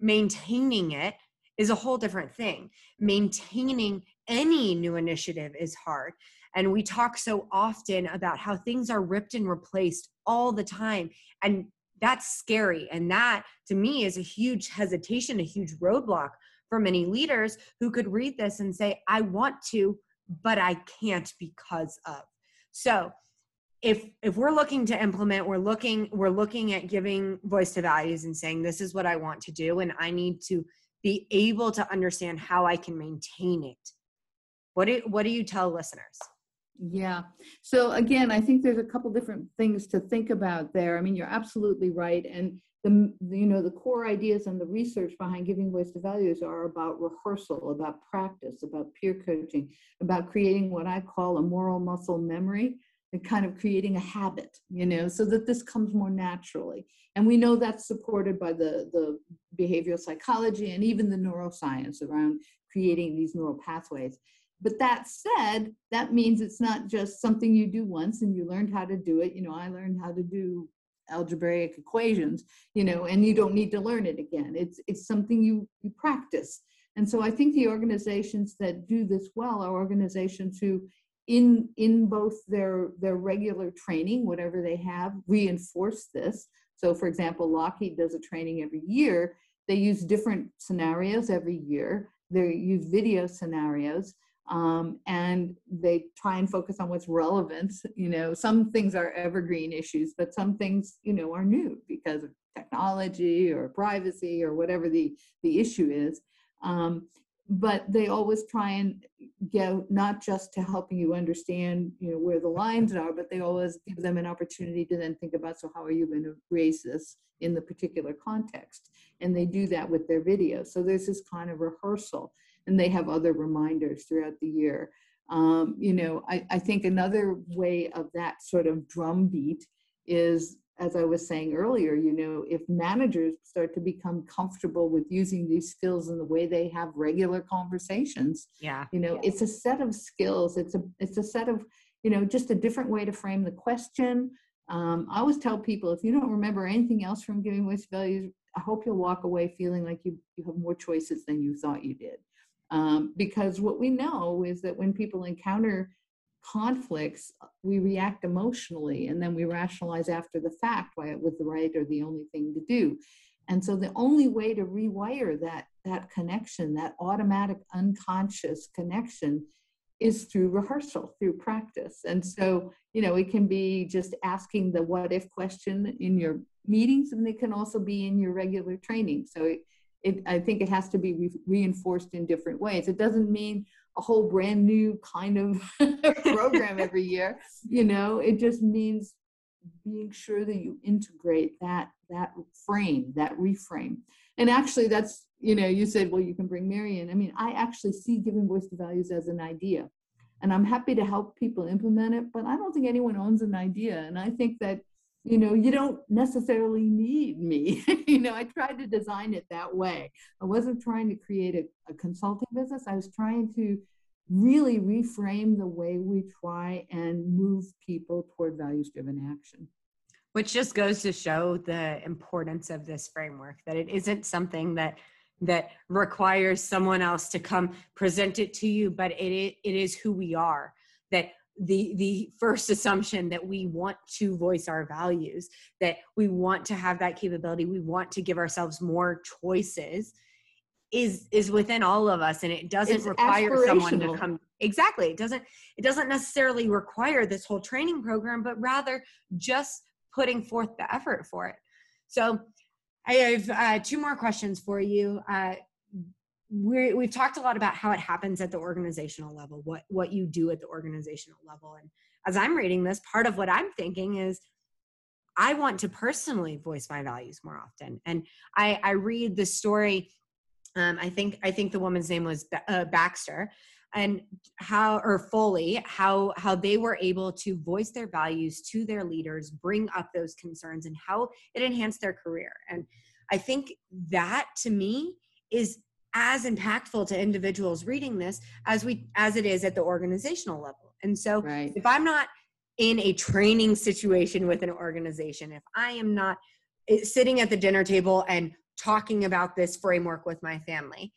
maintaining it is a whole different thing. Maintaining any new initiative is hard. And we talk so often about how things are ripped and replaced all the time. And that's scary. And that to me is a huge hesitation, a huge roadblock for many leaders who could read this and say, I want to, but I can't because of. So if if we're looking to implement we're looking we're looking at giving voice to values and saying this is what i want to do and i need to be able to understand how i can maintain it what do what do you tell listeners
yeah. So again, I think there's a couple different things to think about there. I mean, you're absolutely right. And the, you know, the core ideas and the research behind giving voice to values are about rehearsal, about practice, about peer coaching, about creating what I call a moral muscle memory and kind of creating a habit, you know, so that this comes more naturally. And we know that's supported by the, the behavioral psychology and even the neuroscience around creating these neural pathways. But that said, that means it's not just something you do once and you learned how to do it. You know, I learned how to do algebraic equations, you know, and you don't need to learn it again. It's it's something you you practice. And so I think the organizations that do this well are organizations who in in both their their regular training, whatever they have, reinforce this. So for example, Lockheed does a training every year. They use different scenarios every year. They use video scenarios um, and they try and focus on what's relevant. You know, some things are evergreen issues, but some things, you know, are new because of technology or privacy or whatever the the issue is. Um, but they always try and get not just to helping you understand, you know, where the lines are, but they always give them an opportunity to then think about, so how are you going to raise this in the particular context? And they do that with their videos. So there's this kind of rehearsal and they have other reminders throughout the year. Um, you know, I, I think another way of that sort of drumbeat is, as I was saying earlier, you know, if managers start to become comfortable with using these skills in the way they have regular conversations,
yeah,
you know, it's a set of skills. It's a it's a set of you know just a different way to frame the question. Um, I always tell people if you don't remember anything else from giving voice values, I hope you'll walk away feeling like you you have more choices than you thought you did. Um, because what we know is that when people encounter conflicts, we react emotionally and then we rationalize after the fact why it was the right or the only thing to do. And so the only way to rewire that, that connection, that automatic unconscious connection, is through rehearsal, through practice. And so, you know, it can be just asking the what if question in your meetings, and it can also be in your regular training. So it, it, I think it has to be re- reinforced in different ways. It doesn't mean a whole brand new kind of program every year. You know, it just means being sure that you integrate that that frame, that reframe. And actually, that's you know, you said, well, you can bring Marion. I mean, I actually see giving voice to values as an idea, and I'm happy to help people implement it. But I don't think anyone owns an idea, and I think that you know, you don't necessarily need me. you know, I tried to design it that way. I wasn't trying to create a, a, consulting business. I was trying to really reframe the way we try and move people toward values driven action.
Which just goes to show the importance of this framework that it isn't something that that requires someone else to come present it to you, but it, it is who we are that the the first assumption that we want to voice our values that we want to have that capability we want to give ourselves more choices is is within all of us and it doesn't it's require someone to come exactly it doesn't it doesn't necessarily require this whole training program but rather just putting forth the effort for it. So i have uh, two more questions for you. Uh, we we've talked a lot about how it happens at the organizational level, what what you do at the organizational level. And as I'm reading this, part of what I'm thinking is I want to personally voice my values more often. And I, I read the story. Um, I think I think the woman's name was uh, Baxter, and how or Foley, how how they were able to voice their values to their leaders, bring up those concerns, and how it enhanced their career. And I think that to me is as impactful to individuals reading this as we as it is at the organizational level. And so right. if I'm not in a training situation with an organization, if I am not eh, sitting at the dinner table and talking about this framework with my family,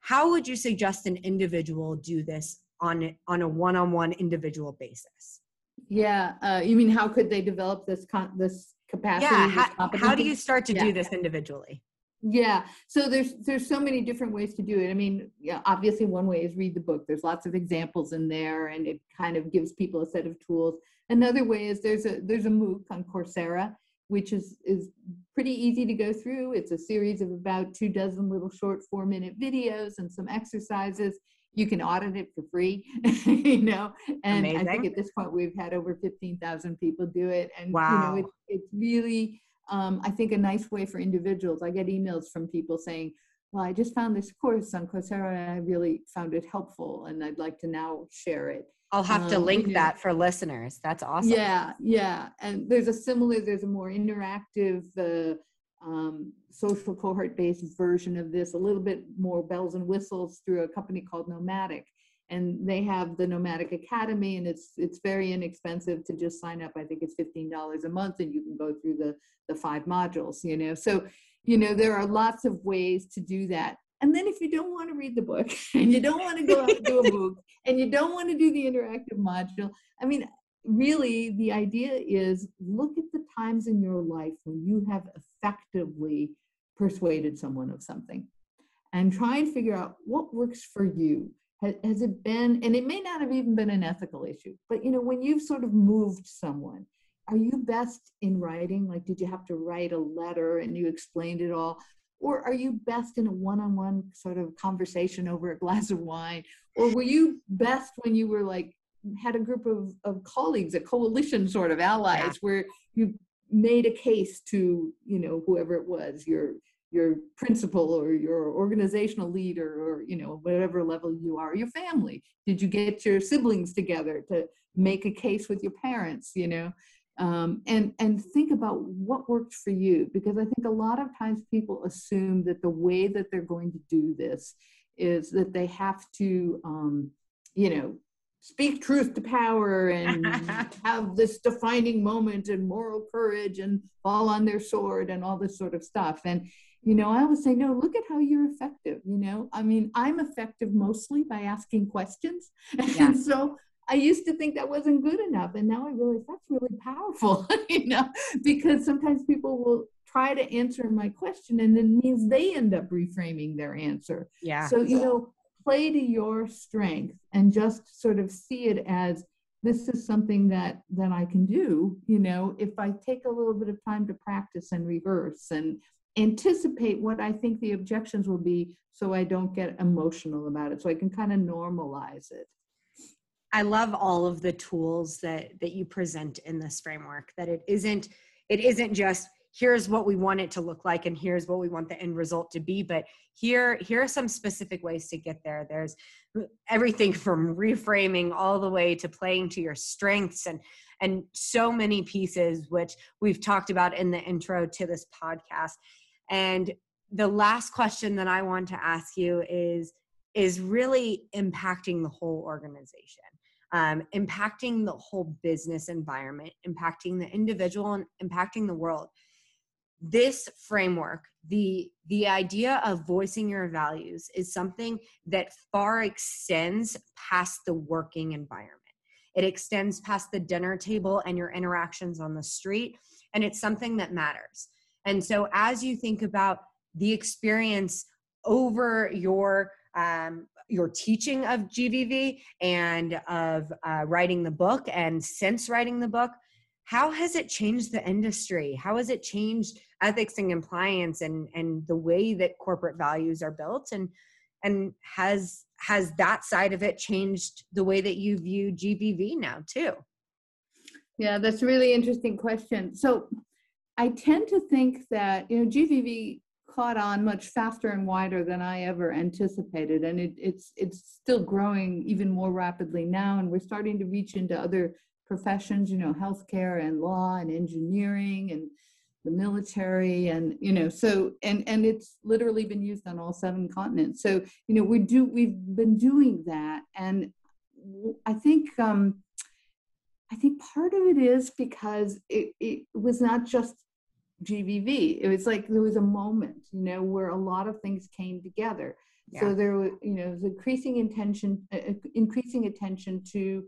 how would you suggest an individual do this on on a one-on-one individual basis?
Yeah, uh, you mean how could they develop this con- this capacity?
Yeah, how, how do you start to yeah. do this individually?
Yeah. So there's there's so many different ways to do it. I mean, yeah, obviously one way is read the book. There's lots of examples in there and it kind of gives people a set of tools. Another way is there's a there's a MOOC on Coursera which is is pretty easy to go through. It's a series of about two dozen little short 4-minute videos and some exercises. You can audit it for free, you know. And Amazing. I think at this point we've had over 15,000 people do it and wow. you know it, it's really um, I think a nice way for individuals. I get emails from people saying, well, I just found this course on Coursera and I really found it helpful and I'd like to now share it.
I'll have um, to link you know, that for listeners. That's awesome.
Yeah, yeah. And there's a similar, there's a more interactive uh, um, social cohort based version of this, a little bit more bells and whistles through a company called Nomadic and they have the nomadic academy and it's it's very inexpensive to just sign up. I think it's $15 a month and you can go through the the five modules you know? So you know there are lots of ways to do that. And then if you don't want to read the book and you don't want to go out and do a MOOC and you don't want to do the interactive module i mean really the idea is look at the times in your life when you have effectively persuaded someone of something and try and figure out what works for you has, has it been, and it may not have even been an ethical issue, but you know, when you've sort of moved someone, are you best in writing? Like, did you have to write a letter and you explained it all? Or are you best in a one on one sort of conversation over a glass of wine? Or were you best when you were like, had a group of, of colleagues, a coalition sort of allies, yeah. where you made a case to, you know, whoever it was, your your principal or your organizational leader or you know whatever level you are your family. Did you get your siblings together to make a case with your parents you know? Um, and and think about what worked for you because i think a lot of times people assume that the way that they're going to do this is that they have to um, you know speak truth to power and have this defining moment and moral courage and fall on their sword and all this sort of stuff. And you know i always say no look at how you're effective you know? I mean i'm effective mostly by asking questions. Yeah. and so i used to think that wasn't good enough and now i realize that's really powerful you know? Because sometimes people will try to answer my question and it means they end up reframing their answer.
Yeah.
So you know play to your strength and just sort of see it as this is something that that i can do you know? If i take a little bit of time to practice and reverse and anticipate what I think the objections will be so I don't get emotional about it. So I can kind of normalize it.
I love all of the tools that that you present in this framework that it isn't it isn't just here's what we want it to look like and here's what we want the end result to be but here here are some specific ways to get there there's everything from reframing all the way to playing to your strengths and and so many pieces which we've talked about in the intro to this podcast and the last question that I want to ask you is is really impacting the whole organization, um, impacting the whole business environment, impacting the individual, and impacting the world. This framework, the the idea of voicing your values, is something that far extends past the working environment. It extends past the dinner table and your interactions on the street, and it's something that matters. And so, as you think about the experience over your um, your teaching of GVV and of uh, writing the book, and since writing the book,
how has it changed the industry? How has it changed ethics and compliance and and the way that corporate values are built and and has has that side of it changed the way that you view GVV now too?
Yeah, that's a really interesting question. So I tend to think that you know GVV caught on much faster and wider than I ever anticipated, and it, it's it's still growing even more rapidly now, and we're starting to reach into other professions, you know, healthcare and law and engineering and the military and you know so and and it's literally been used on all seven continents. So you know we do we've been doing that and i think um i think part of it is because it, it was not just gvv it was like there was a moment you know where a lot of things came together yeah. so there was you know was increasing intention uh, increasing attention to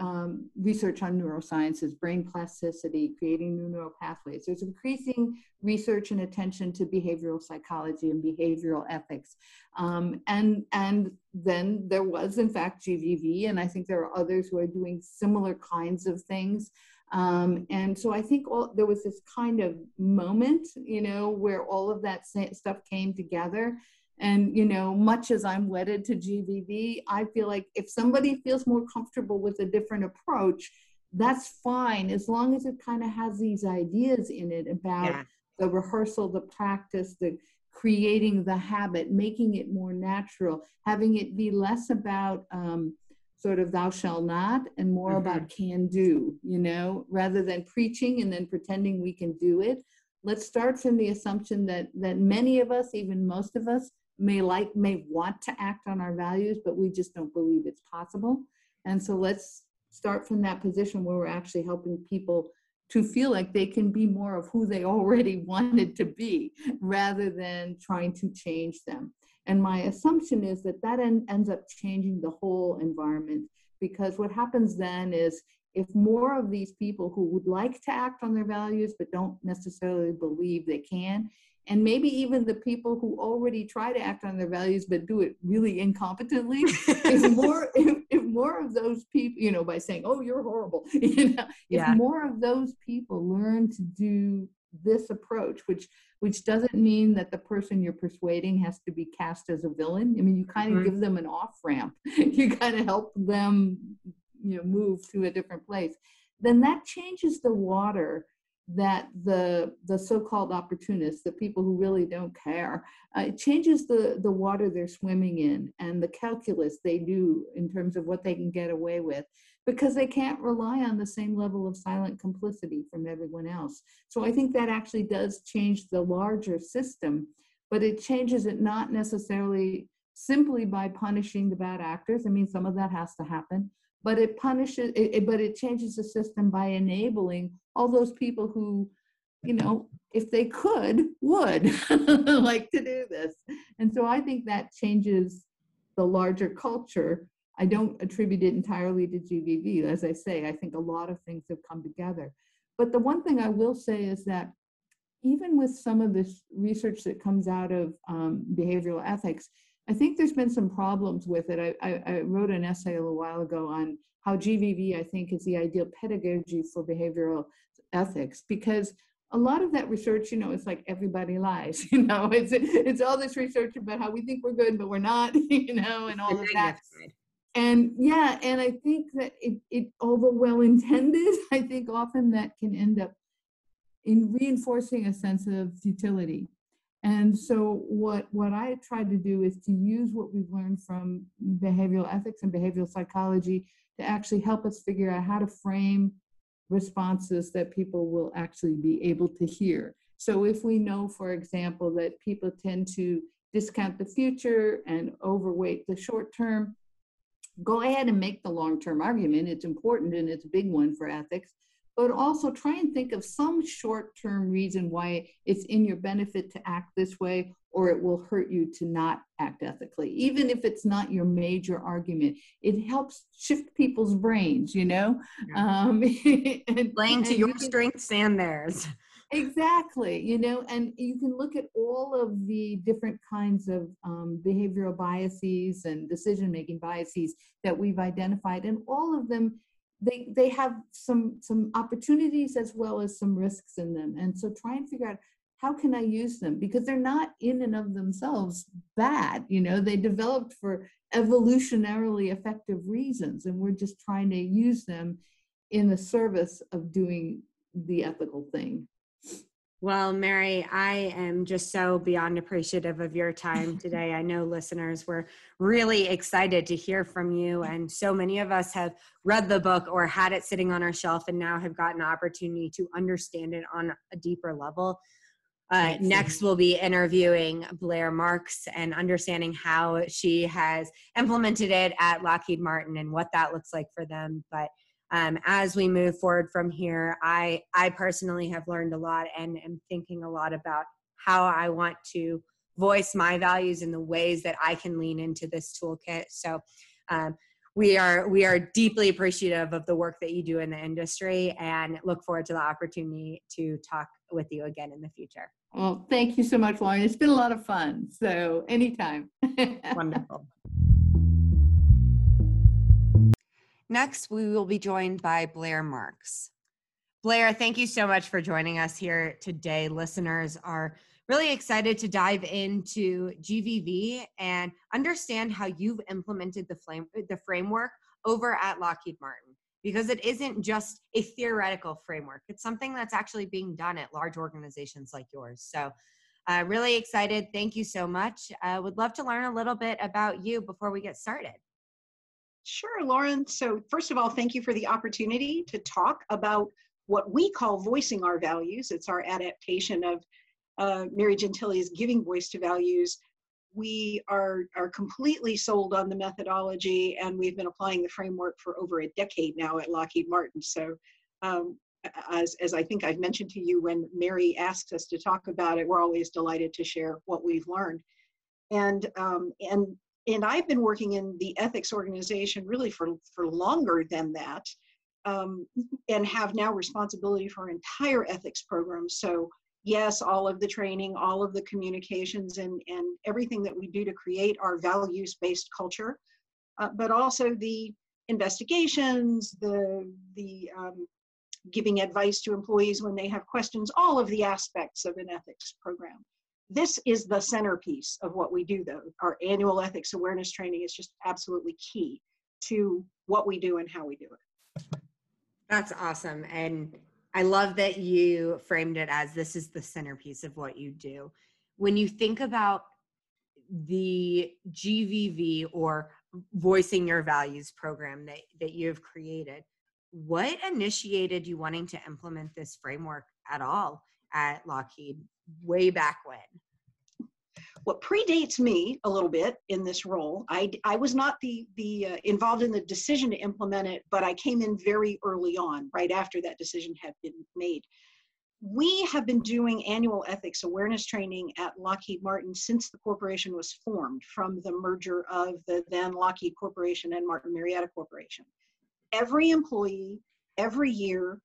um, research on neurosciences, brain plasticity, creating new neural pathways. There's increasing research and attention to behavioral psychology and behavioral ethics. Um, and, and then there was, in fact, GVV, and I think there are others who are doing similar kinds of things. Um, and so I think all, there was this kind of moment, you know, where all of that stuff came together and, you know, much as I'm wedded to GVV, I feel like if somebody feels more comfortable with a different approach, that's fine as long as it kind of has these ideas in it about yeah. the rehearsal, the practice, the creating the habit, making it more natural, having it be less about um, sort of thou shall not and more mm-hmm. about can do, you know, rather than preaching and then pretending we can do it. Let's start from the assumption that that many of us, even most of us, may like may want to act on our values but we just don't believe it's possible and so let's start from that position where we're actually helping people to feel like they can be more of who they already wanted to be rather than trying to change them and my assumption is that that en- ends up changing the whole environment because what happens then is if more of these people who would like to act on their values but don't necessarily believe they can and maybe even the people who already try to act on their values but do it really incompetently if more if, if, more of those people you know by saying oh you're horrible you know yeah. if more of those people learn to do this approach which which doesn't mean that the person you're persuading has to be cast as a villain. I mean you kind of mm-hmm. give them an off ramp. You kind of help them you know move to a different place. Then that changes the water that the the so-called opportunists, the people who really don't care, uh, it changes the the water they're swimming in and the calculus they do in terms of what they can get away with, because they can't rely on the same level of silent complicity from everyone else. So I think that actually does change the larger system, but it changes it not necessarily simply by punishing the bad actors. I mean, some of that has to happen, but it punishes it, it, but it changes the system by enabling all those people who you know if they could would like to do this and so i think that changes the larger culture i don't attribute it entirely to gvv as i say i think a lot of things have come together but the one thing i will say is that even with some of this research that comes out of um, behavioral ethics I think there's been some problems with it. I, I, I, wrote an essay a little while ago on how GVV, I think, is the ideal pedagogy for behavioral ethics because a lot of that research, you know, it's like everybody lies, you know, it's it's all this research about how we think we're good, but we're not, you know, and all of that. And yeah, and I think that it, it although well intended, I think often that can end up in reinforcing a sense of futility and so what, what I tried to do is to use what we've learned from behavioral ethics and behavioral psychology to actually help us figure out how to frame responses that people will actually be able to hear. So if we know, for example, that people tend to discount the future and overweight the short term, go ahead and make the long term argument. It's important and it's a big one for ethics but also try and think of some short term reason why it's in your benefit to act this way or it will hurt you to not act ethically even if it's not your major argument. It helps shift people's brains you know? Um,
and, playing to your strengths and theirs
exactly you know and you can look at all of the different kinds of um, behavioral biases and decision making biases that we've identified and all of them they they have some some opportunities as well as some risks in them and so try and figure out how can i use them? Because they're not in and of themselves bad you know they developed for evolutionarily effective reasons and we're just trying to use them in the service of doing the ethical thing
well, Mary, I am just so beyond appreciative of your time today. I know listeners were really excited to hear from you, and so many of us have read the book or had it sitting on our shelf and now have gotten an opportunity to understand it on a deeper level. Uh, next, we'll be interviewing Blair Marks and understanding how she has implemented it at Lockheed Martin and what that looks like for them. But um, as we move forward from here, I I personally have learned a lot and am thinking a lot about how I want to voice my values in the ways that I can lean into this toolkit. So. Um, we are we are deeply appreciative of the work that you do in the industry and look forward to the opportunity to talk with you again in the future.
Well, thank you so much, Lauren. It's been a lot of fun. So anytime.
Wonderful.
Next, we will be joined by Blair Marks. Blair, thank you so much for joining us here today. Listeners are really excited to dive into GVV and understand how you've implemented the, flame, the framework over at Lockheed Martin because it isn't just a theoretical framework. It's something that's actually being done at large organizations like yours. So, uh, really excited. Thank you so much. Uh, would love to learn a little bit about you before we get started.
Sure, Lauren. So, first of all, thank you for the opportunity to talk about what we call voicing our values. It's our adaptation of uh, Mary Gentile's Giving Voice to Values. We are, are completely sold on the methodology, and we've been applying the framework for over a decade now at Lockheed Martin. So, um, as, as I think I've mentioned to you, when Mary asks us to talk about it, we're always delighted to share what we've learned. And, um, and and I've been working in the ethics organization really for, for longer than that, um, and have now responsibility for entire ethics programs. So yes, all of the training, all of the communications, and, and everything that we do to create our values-based culture, uh, but also the investigations, the, the um, giving advice to employees when they have questions, all of the aspects of an ethics program this is the centerpiece of what we do though. Our annual ethics awareness training is just absolutely key to what we do and how we do it.
That's awesome and i love that you framed it as this is the centerpiece of what you do. When you think about the gvv or voicing your values program that, that you've created what initiated you wanting to implement this framework at all at Lockheed way back when?
What predates me a little bit in this role, I, I was not the, the uh, involved in the decision to implement it, but I came in very early on, right after that decision had been made. We have been doing annual ethics awareness training at Lockheed Martin since the corporation was formed from the merger of the then Lockheed Corporation and Martin Marietta Corporation. Every employee, every year,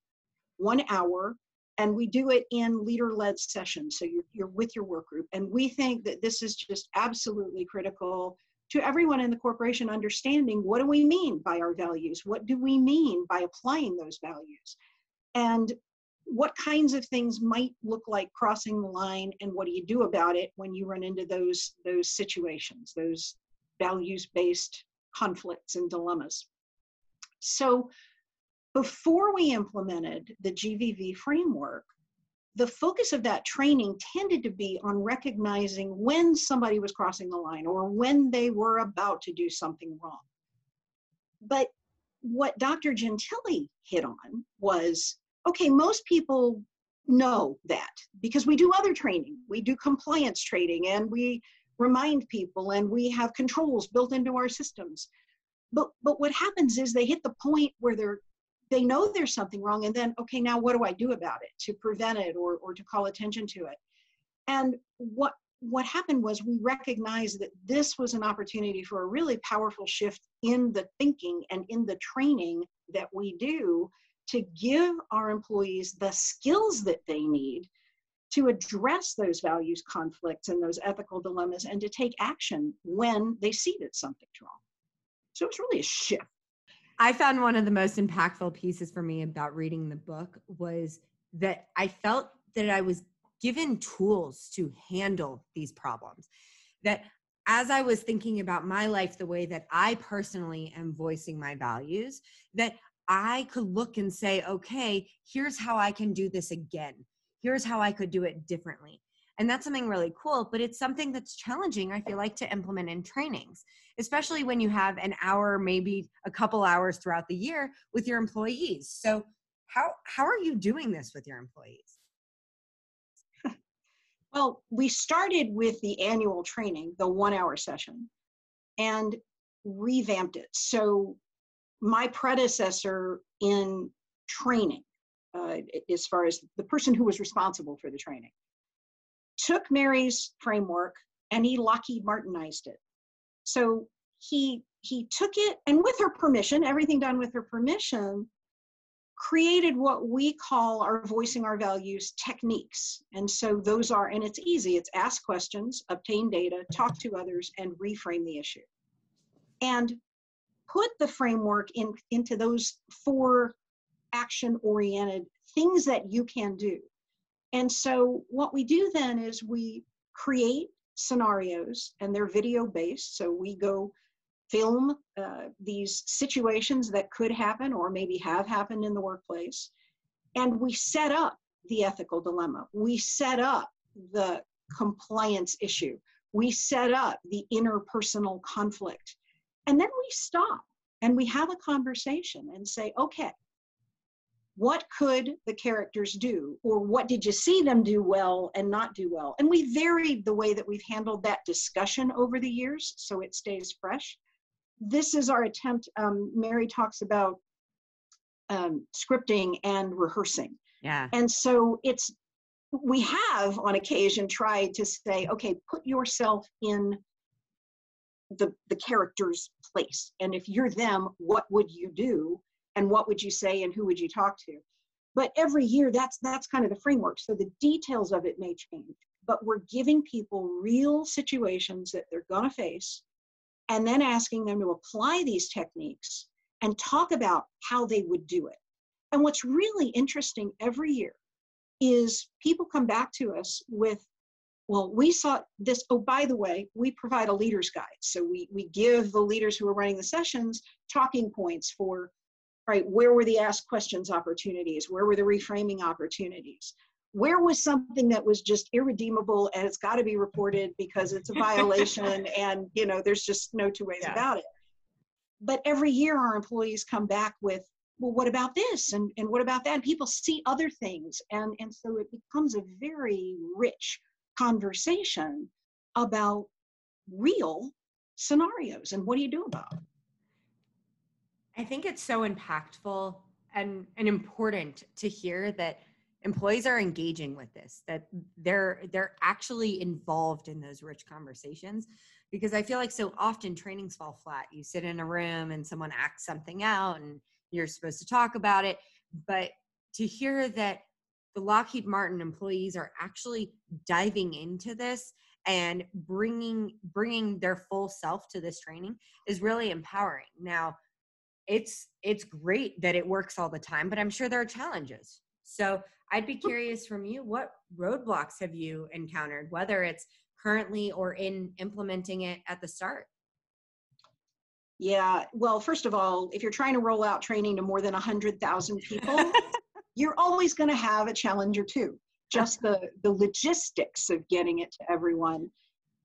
one hour and we do it in leader-led sessions so you're, you're with your work group. And we think that this is just absolutely critical to everyone in the corporation understanding what do we mean by our values? What do we mean by applying those values? And what kinds of things might look like crossing the line and what do you do about it when you run into those those situations those values based conflicts and dilemmas? So before we implemented the GVV framework, the focus of that training tended to be on recognizing when somebody was crossing the line or when they were about to do something wrong. But what Dr. Gentile hit on was okay, most people know that because we do other training. We do compliance training and we remind people and we have controls built into our systems. But, but what happens is they hit the point where they're they know there's something wrong and then okay now what do i do about it to prevent it or, or to call attention to it? And what what happened was we recognized that this was an opportunity for a really powerful shift in the thinking and in the training that we do to give our employees the skills that they need to address those values conflicts and those ethical dilemmas and to take action when they see that something's wrong. So it's really a shift
I found one of the most impactful pieces for me about reading the book was that I felt that I was given tools to handle these problems. That as I was thinking about my life, the way that I personally am voicing my values, that I could look and say, okay, here's how I can do this again. Here's how I could do it differently. And that's something really cool, but it's something that's challenging, I feel like, to implement in trainings, especially when you have an hour, maybe a couple hours throughout the year with your employees. So, how, how are you doing this with your employees?
Well, we started with the annual training, the one hour session, and revamped it. So, my predecessor in training, uh, as far as the person who was responsible for the training, took Mary's framework and he Lockheed Martinized it. So he he took it and with her permission, everything done with her permission, created what we call our voicing our values techniques. And so those are, and it's easy, it's ask questions, obtain data, talk to others, and reframe the issue. And put the framework in, into those four action oriented things that you can do. And so what we do then is we create scenarios and they're video based. So we go film uh, these situations that could happen or maybe have happened in the workplace. And we set up the ethical dilemma. We set up the compliance issue. We set up the interpersonal conflict. And then we stop and we have a conversation and say, okay, what could the characters do? Or what did you see them do well and not do well? And we varied the way that we've handled that discussion over the years so it stays fresh. This is our attempt um, mary talks about um, scripting and rehearsing.
Yeah.
And so it's we have on occasion tried to say okay put yourself in the the character's place. And if you're them what would you do and what would you say and who would you talk to? But every year that's that's kind of the framework. So the details of it may change but we're giving people real situations that they're going to face and then asking them to apply these techniques and talk about how they would do it. And what's really interesting every year is people come back to us with well we saw this oh by the way we provide a leader's guide. So we we give the leaders who are running the sessions talking points for right where were the ask questions opportunities? Where were the reframing opportunities? Where was something that was just irredeemable and it's got to be reported because it's a violation and you know there's just no two ways yeah. about it. But every year our employees come back with well what about this? And, and what about that? And people see other things. And and so it becomes a very rich conversation about real scenarios and what do you do about it
I think it's so impactful and, and important to hear that employees are engaging with this that they're they're actually involved in those rich conversations. Because i feel like so often trainings fall flat. You sit in a room and someone acts something out and you're supposed to talk about it. But to hear that the lockheed martin employees are actually diving into this and bringing bringing their full self to this training is really empowering. Now it's it's great that it works all the time but i'm sure there are challenges. So i'd be curious from you what roadblocks have you encountered whether it's currently or in implementing it at the start?
Yeah well first of all if you're trying to roll out training to more than 100000 people you're always going to have a challenge or two just the the logistics of getting it to everyone.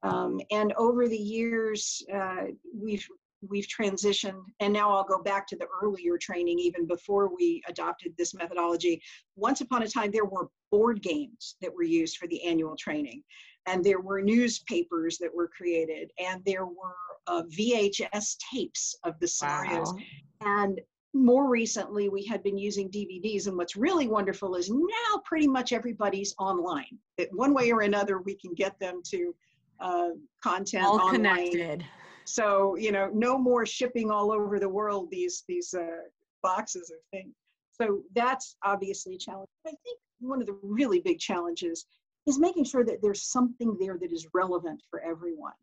Um, and over the years uh, we've we've transitioned and now i'll go back to the earlier training even before we adopted this methodology once upon a time there were board games that were used for the annual training and there were newspapers that were created and there were uh, vhs tapes of the scenarios wow. and more recently we had been using dvds and what's really wonderful is now pretty much everybody's online that one way or another we can get them to uh, content
all
online.
connected
so you know, no more shipping all over the world these these uh, boxes of things. So that's obviously a challenge. I think one of the really big challenges is making sure that there's something there that is relevant for everyone.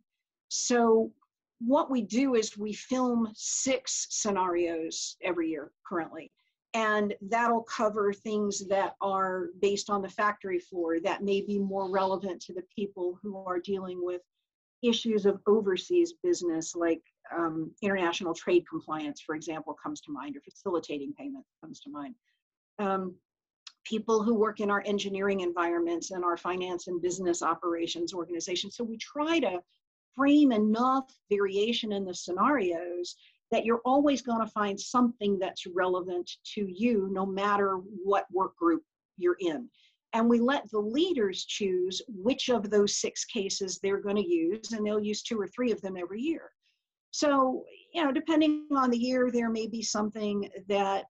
So what we do is we film six scenarios every year currently. And that'll cover things that are based on the factory floor that may be more relevant to the people who are dealing with issues of overseas business, like um, international trade compliance, for example, comes to mind, or facilitating payment comes to mind. Um, people who work in our engineering environments and our finance and business operations organizations. So we try to frame enough variation in the scenarios that you're always going to find something that's relevant to you no matter what work group you're in. And we let the leaders choose which of those six cases they're going to use, and they'll use two or three of them every year. So, you know, depending on the year, there may be something that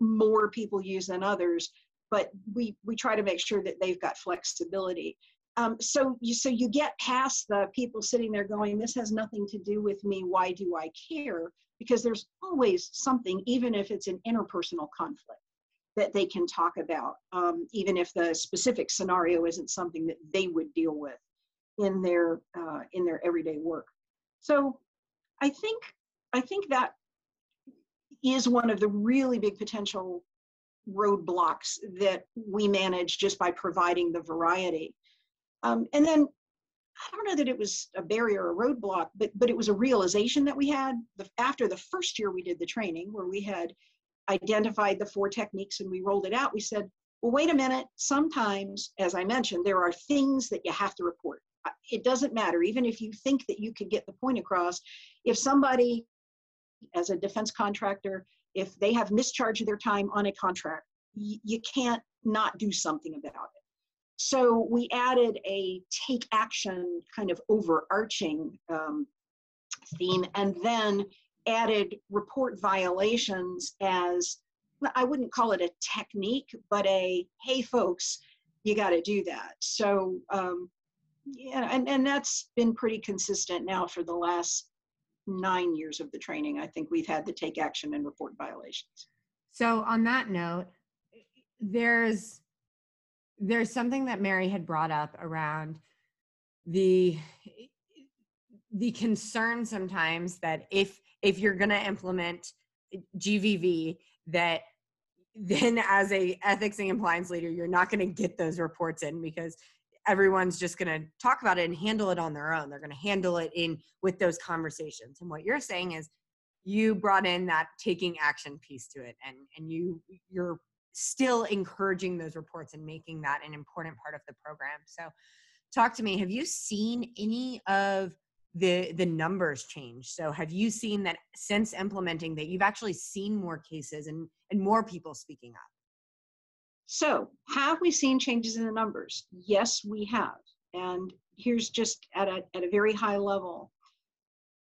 more people use than others, but we, we try to make sure that they've got flexibility. Um, so you so you get past the people sitting there going, "This has nothing to do with me. Why do I care?" Because there's always something, even if it's an interpersonal conflict, that they can talk about, um, even if the specific scenario isn't something that they would deal with in their uh, in their everyday work. So I think I think that is one of the really big potential roadblocks that we manage just by providing the variety. Um, and then I don't know that it was a barrier or a roadblock, but but it was a realization that we had the, after the first year we did the training, where we had identified the four techniques and we rolled it out. We said, well, wait a minute. Sometimes, as I mentioned, there are things that you have to report. Uh, it doesn't matter, even if you think that you could get the point across. If somebody, as a defense contractor, if they have mischarged their time on a contract, you can't not do something about it. So we added a take action kind of overarching um, theme and then added report violations as I wouldn't call it a technique, but a hey, folks, you got to do that. So, um, yeah, and, and that's been pretty consistent now for the last nine years of the training. I think we've had the take action and report violations.
So, on that note, there's there's something that Mary had brought up around the the concern sometimes that if if you're going to implement GVV that then as a ethics and compliance leader you're not going to get those reports in because everyone's just going to talk about it and handle it on their own they're going to handle it in with those conversations and what you're saying is you brought in that taking action piece to it and and you you're still encouraging those reports and making that an important part of the program. So, talk to me. Have you seen any of the the numbers change? So, have you seen that since implementing that you've actually seen more cases and and more people speaking up?
So, have we seen changes in the numbers? Yes, we have. And here's just at a at a very high level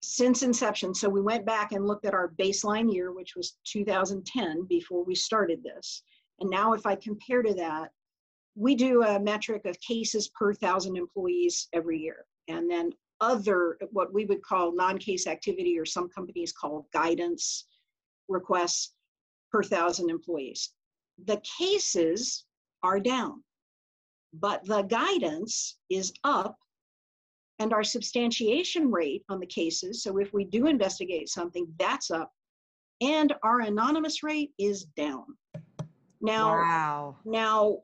since inception, so we went back and looked at our baseline year, which was 2010 before we started this. And now if I compare to that, we do a metric of cases per thousand employees every year. And then other, what we would call non-case activity or some companies call guidance requests per thousand employees. The cases are down, but the guidance is up and our substantiation rate on the cases, so if we do investigate something, that's up, and our anonymous rate is down. Now,
wow.
now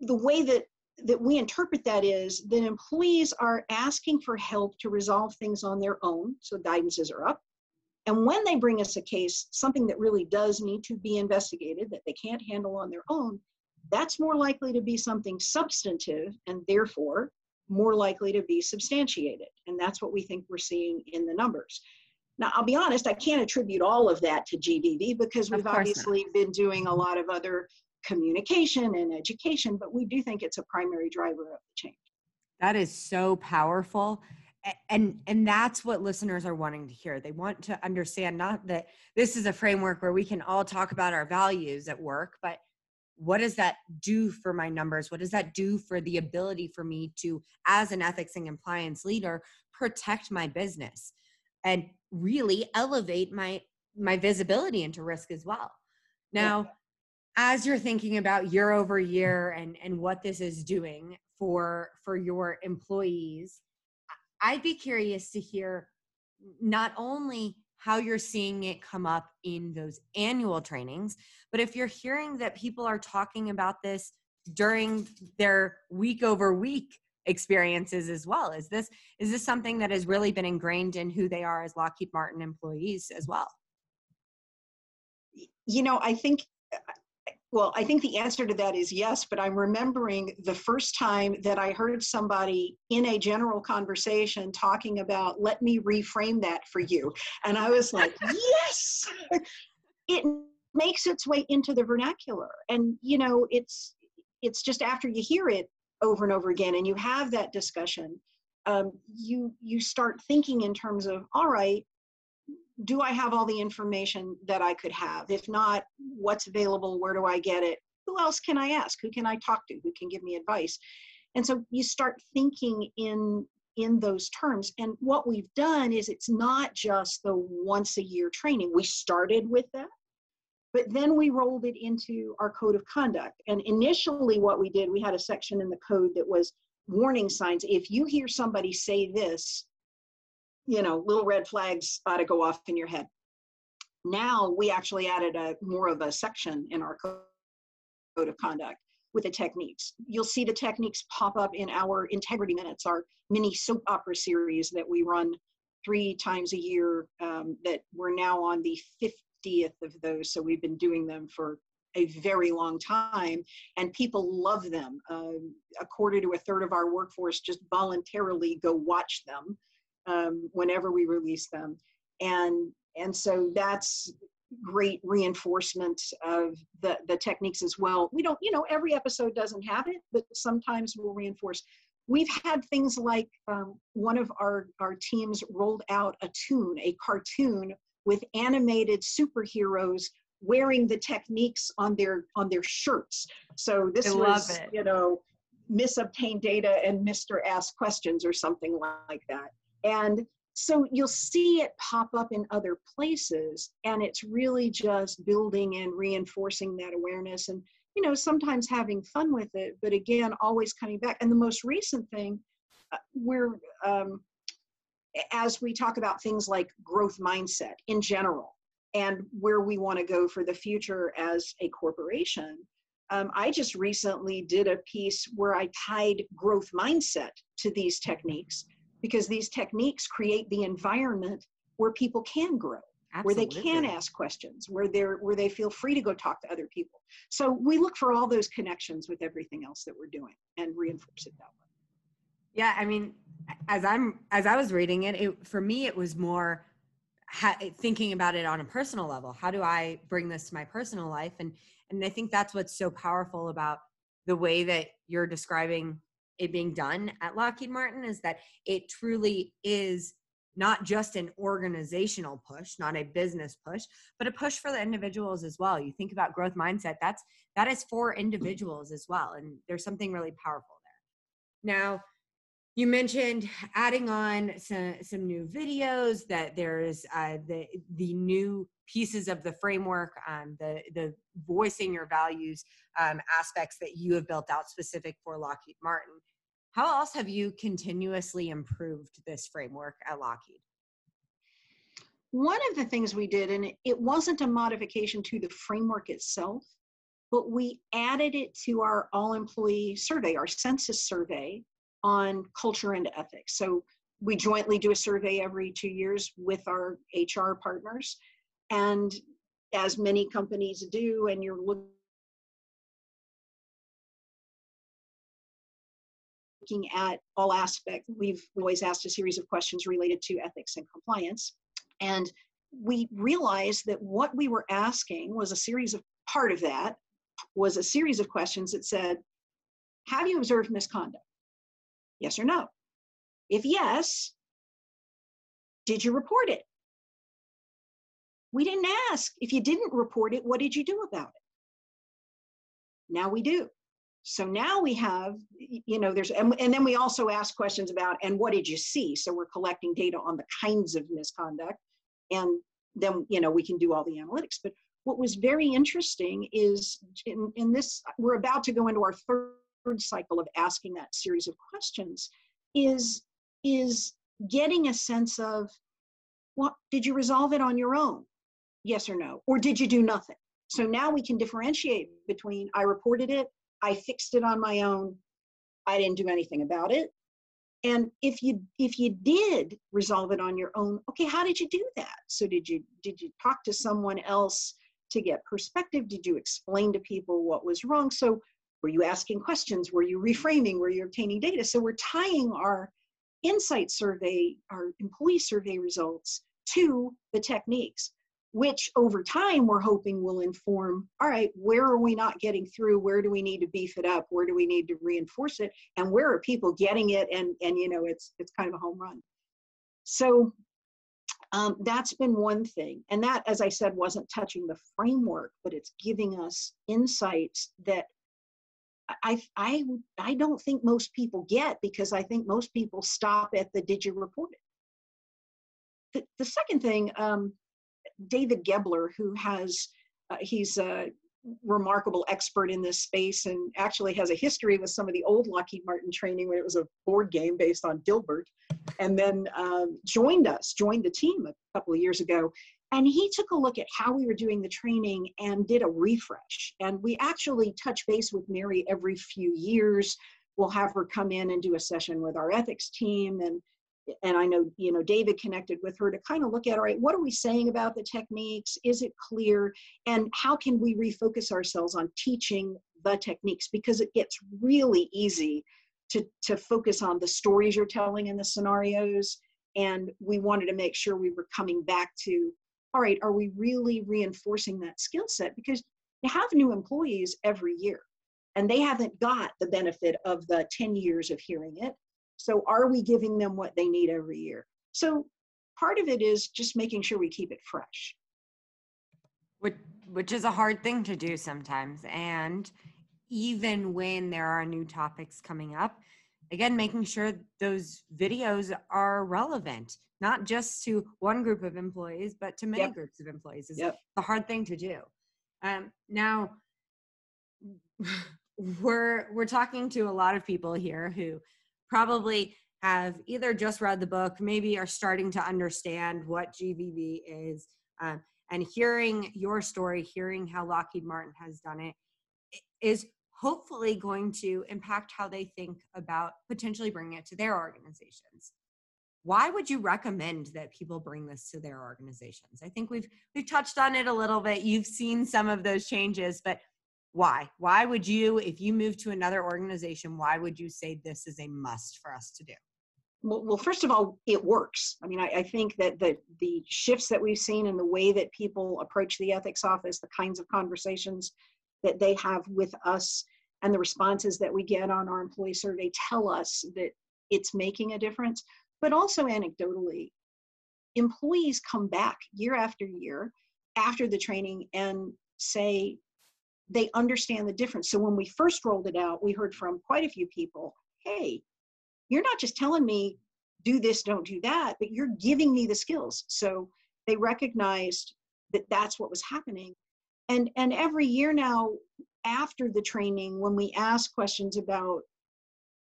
the way that that we interpret that is that employees are asking for help to resolve things on their own, so guidances are up. And when they bring us a case, something that really does need to be investigated that they can't handle on their own, that's more likely to be something substantive and therefore more likely to be substantiated. And that's what we think we're seeing in the numbers. Now, I'll be honest, I can't attribute all of that to GVV because we've obviously not. been doing a lot of other communication and education, but we do think it's a primary driver of the change.
That is so powerful. And and that's what listeners are wanting to hear. They want to understand not that this is a framework where we can all talk about our values at work, but what does that do for my numbers what does that do for the ability for me to as an ethics and compliance leader protect my business and really elevate my my visibility into risk as well now. As you're thinking about year over year and and what this is doing for for your employees I'd be curious to hear not only how you're seeing it come up in those annual trainings, but if you're hearing that people are talking about this during their week over week experiences as well. Is this is this something that has really been ingrained in who they are as lockheed martin employees as well?
You know i think uh, well i think the answer to that is yes but i'm remembering the first time that i heard somebody in a general conversation talking about let me reframe that for you. And i was like yes! It makes its way into the vernacular. And you know it's it's just after you hear it over and over again and you have that discussion um, you you start thinking in terms of all right do i have all the information that i could have? If not what's available? Where do i get it? Who else can i ask? Who can i talk to? Who can give me advice? And so you start thinking in in those terms. And what we've done is it's not just the once a year training. We started with that but then we rolled it into our code of conduct. And initially, what we did, we had a section in the code that was warning signs. If you hear somebody say this, you know, little red flags ought to go off in your head. Now we actually added a more of a section in our code of conduct with the techniques. You'll see the techniques pop up in our integrity minutes, our mini soap opera series that we run three times a year. Um, that we're now on the 50th of those. So we've been doing them for a very long time, and people love them. Um, a quarter to a third of our workforce just voluntarily go watch them um, whenever we release them, and and so that's great reinforcement of the the techniques as well. We don't, you know, every episode doesn't have it, but sometimes we'll reinforce. We've had things like um, one of our our teams rolled out a tune, a cartoon with animated superheroes wearing the techniques on their on their shirts. So this
I
was, you know, Miss Obtain Data and Mr. Ask Questions or something like that. And so you'll see it pop up in other places, and it's really just building and reinforcing that awareness and you know sometimes having fun with it but again always coming back. And the most recent thing uh, we're um, as we talk about things like growth mindset in general and where we want to go for the future as a corporation, um, I just recently did a piece where I tied growth mindset to these techniques because these techniques create the environment where people can grow. Absolutely. where they can ask questions where they're where they feel free to go talk to other people so we look for all those connections with everything else that we're doing and reinforce it that way
yeah i mean as i'm as i was reading it, it for me it was more ha- thinking about it on a personal level how do i bring this to my personal life and and i think that's what's so powerful about the way that you're describing it being done at lockheed martin is that it truly is not just an organizational push not a business push but a push for the individuals as well. You think about growth mindset that's that is for individuals as well and there's something really powerful there. Now you mentioned adding on some, some new videos that there's uh, the the new pieces of the framework um, the the voicing your values um, aspects that you have built out specific for lockheed martin. How else have you continuously improved this framework at lockheed?
One of the things we did and it wasn't a modification to the framework itself but we added it to our all employee survey our census survey on culture and ethics. So we jointly do a survey every two years with our HR partners. And as many companies do, and you're looking at all aspects, we've always asked a series of questions related to ethics and compliance. And we realized that what we were asking was a series of part of that was a series of questions that said, have you observed misconduct? Yes or no? If yes, did you report it? We didn't ask. If you didn't report it, what did you do about it? Now we do. So now we have, you know, there's, and, and then we also ask questions about, and what did you see? So we're collecting data on the kinds of misconduct. And then, you know, we can do all the analytics. But what was very interesting is in, in this, we're about to go into our third cycle of asking that series of questions is is getting a sense of what did you resolve it on your own? Yes or no? Or did you do nothing? So now we can differentiate between I reported it, I fixed it on my own, I didn't do anything about it. And if you if you did resolve it on your own, okay, how did you do that? So did you did you talk to someone else to get perspective? Did you explain to people what was wrong? So were you asking questions? Were you reframing? Were you obtaining data? So we're tying our insight survey, our employee survey results to the techniques, which over time we're hoping will inform all right, where are we not getting through? Where do we need to beef it up? Where do we need to reinforce it? And where are people getting it? And, and you know, it's, it's kind of a home run. So um, that's been one thing. And that, as I said, wasn't touching the framework, but it's giving us insights that I, I, I don't think most people get because I think most people stop at the did you report it? The, the second thing, um, David Gebler, who has, uh, he's a remarkable expert in this space and actually has a history with some of the old Lockheed Martin training when it was a board game based on Dilbert, and then um, joined us, joined the team a couple of years ago. And he took a look at how we were doing the training and did a refresh. And we actually touch base with Mary every few years. We'll have her come in and do a session with our ethics team. And and I know you know David connected with her to kind of look at all right what are we saying about the techniques? Is it clear? And how can we refocus ourselves on teaching the techniques? Because it gets really easy to to focus on the stories you're telling in the scenarios. And we wanted to make sure we were coming back to all right, are we really reinforcing that skill set? Because you have new employees every year and they haven't got the benefit of the 10 years of hearing it. So are we giving them what they need every year? So part of it is just making sure we keep it fresh.
Which, which is a hard thing to do sometimes. And even when there are new topics coming up, again, making sure those videos are relevant not just to one group of employees, but to many yep. groups of employees. Is yep. a hard thing to do. Um, now, we're we're talking to a lot of people here who probably have either just read the book, maybe are starting to understand what GVV is, um, and hearing your story, hearing how Lockheed Martin has done it, is hopefully going to impact how they think about potentially bringing it to their organizations why would you recommend that people bring this to their organizations? I think we've we've touched on it a little bit. You've seen some of those changes but why? Why would you if you move to another organization why would you say this is a must for us to do?
Well, well first of all it works. I mean I, I think that the the shifts that we've seen in the way that people approach the ethics office the kinds of conversations that they have with us and the responses that we get on our employee survey tell us that it's making a difference but also anecdotally, employees come back year after year after the training and say they understand the difference. So when we first rolled it out, we heard from quite a few people, hey, you're not just telling me do this, don't do that, but you're giving me the skills. So they recognized that that's what was happening. And, and every year now, after the training, when we ask questions about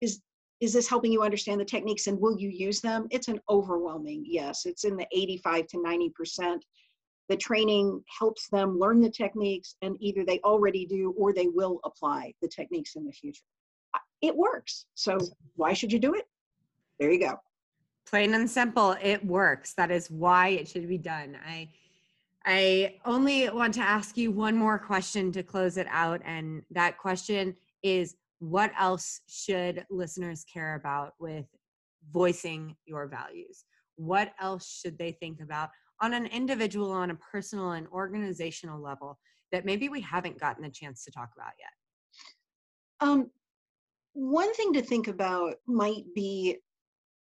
is is this helping you understand the techniques and will you use them? It's an overwhelming yes. It's in the 85 to 90%. The training helps them learn the techniques and either they already do or they will apply the techniques in the future. It works. So why should you do it? There you go.
Plain and simple, it works. That is why it should be done. I I only want to ask you one more question to close it out and that question is what else should listeners care about with voicing your values? What else should they think about on an individual, on a personal and organizational level that maybe we haven't gotten a chance to talk about yet?
Um, one thing to think about might be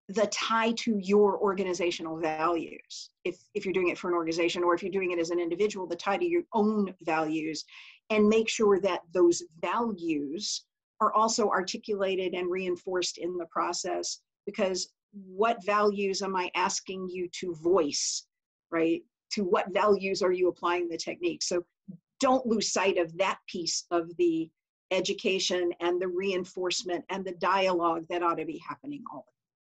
the tie to your organizational values. If, if you're doing it for an organization or if you're doing it as an individual, the tie to your own values and make sure that those values are also articulated and reinforced in the process because what values am I asking you to voice, right? To what values are you applying the technique? So don't lose sight of that piece of the education and the reinforcement and the dialogue that ought to be happening all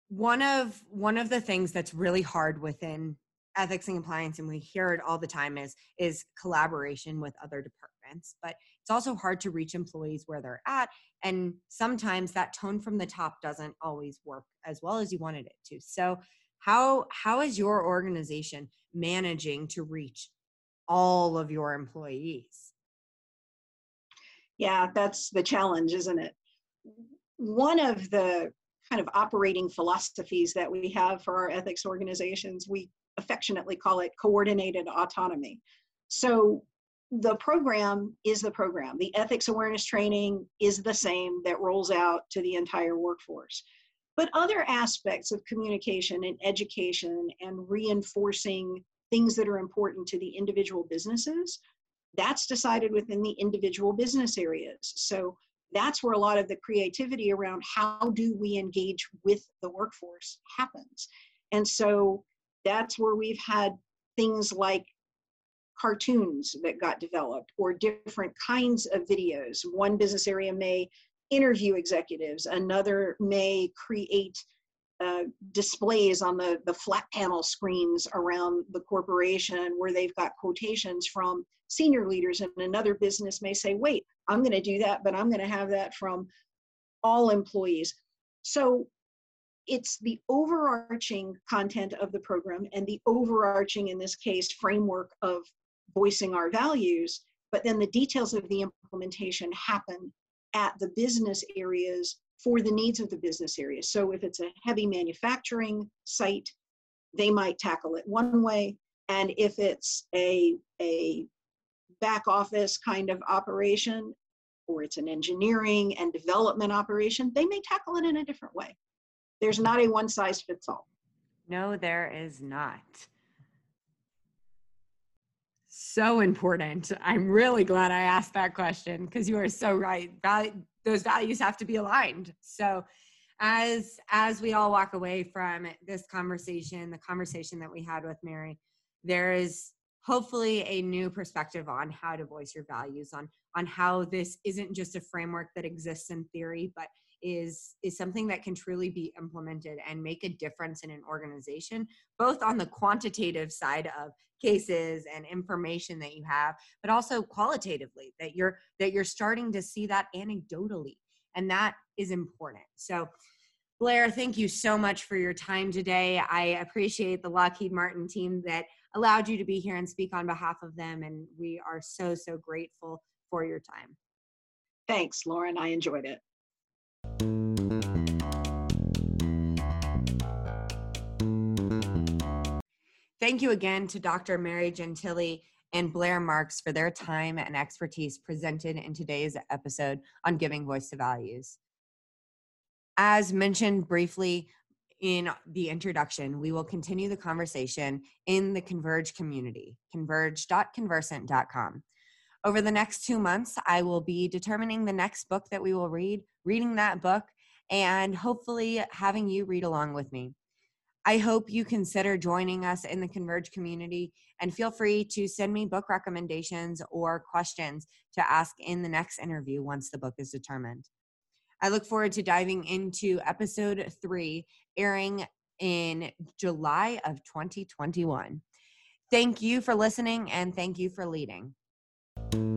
one of one of the things that's really hard within ethics and compliance and we hear it all the time is is collaboration with other departments but it's also hard to reach employees where they're at and sometimes that tone from the top doesn't always work as well as you wanted it to. So how how is your organization managing to reach all of your employees?
Yeah that's the challenge isn't it? One of the kind of operating philosophies that we have for our ethics organizations we affectionately call it coordinated autonomy. So the program is the program. The ethics awareness training is the same that rolls out to the entire workforce. But other aspects of communication and education and reinforcing things that are important to the individual businesses, that's decided within the individual business areas. So that's where a lot of the creativity around how do we engage with the workforce happens. And so that's where we've had things like cartoons that got developed or different kinds of videos. One business area may interview executives, another may create uh, displays on the, the flat panel screens around the corporation where they've got quotations from senior leaders and another business may say wait i'm going to do that but i'm going to have that from all employees so it's the overarching content of the program and the overarching, in this case, framework of voicing our values, but then the details of the implementation happen at the business areas for the needs of the business areas. So if it's a heavy manufacturing site, they might tackle it one way. And if it's a, a back office kind of operation, or it's an engineering and development operation, they may tackle it in a different way. There's not a one size fits all.
No, there is not. So important. I'm really glad I asked that question because you are so right. Those values have to be aligned. So, as as we all walk away from this conversation, the conversation that we had with Mary, there is hopefully a new perspective on how to voice your values on on how this isn't just a framework that exists in theory but is is something that can truly be implemented and make a difference in an organization both on the quantitative side of cases and information that you have but also qualitatively that you're that you're starting to see that anecdotally and that is important. So blair thank you so much for your time today. I appreciate the lockheed martin team that allowed you to be here and speak on behalf of them and we are so so grateful for your time.
Thanks lauren. I enjoyed it
Thank you again to Dr. Mary Gentile and Blair Marks for their time and expertise presented in today's episode on giving voice to values. As mentioned briefly in the introduction, we will continue the conversation in the Converge community, converge.convercent.com. Over the next two months, I will be determining the next book that we will read, reading that book, and hopefully having you read along with me. I hope you consider joining us in the Converge community and feel free to send me book recommendations or questions to ask in the next interview once the book is determined. I look forward to diving into episode three, airing in July of 2021. Thank you for listening and thank you for leading. Thank you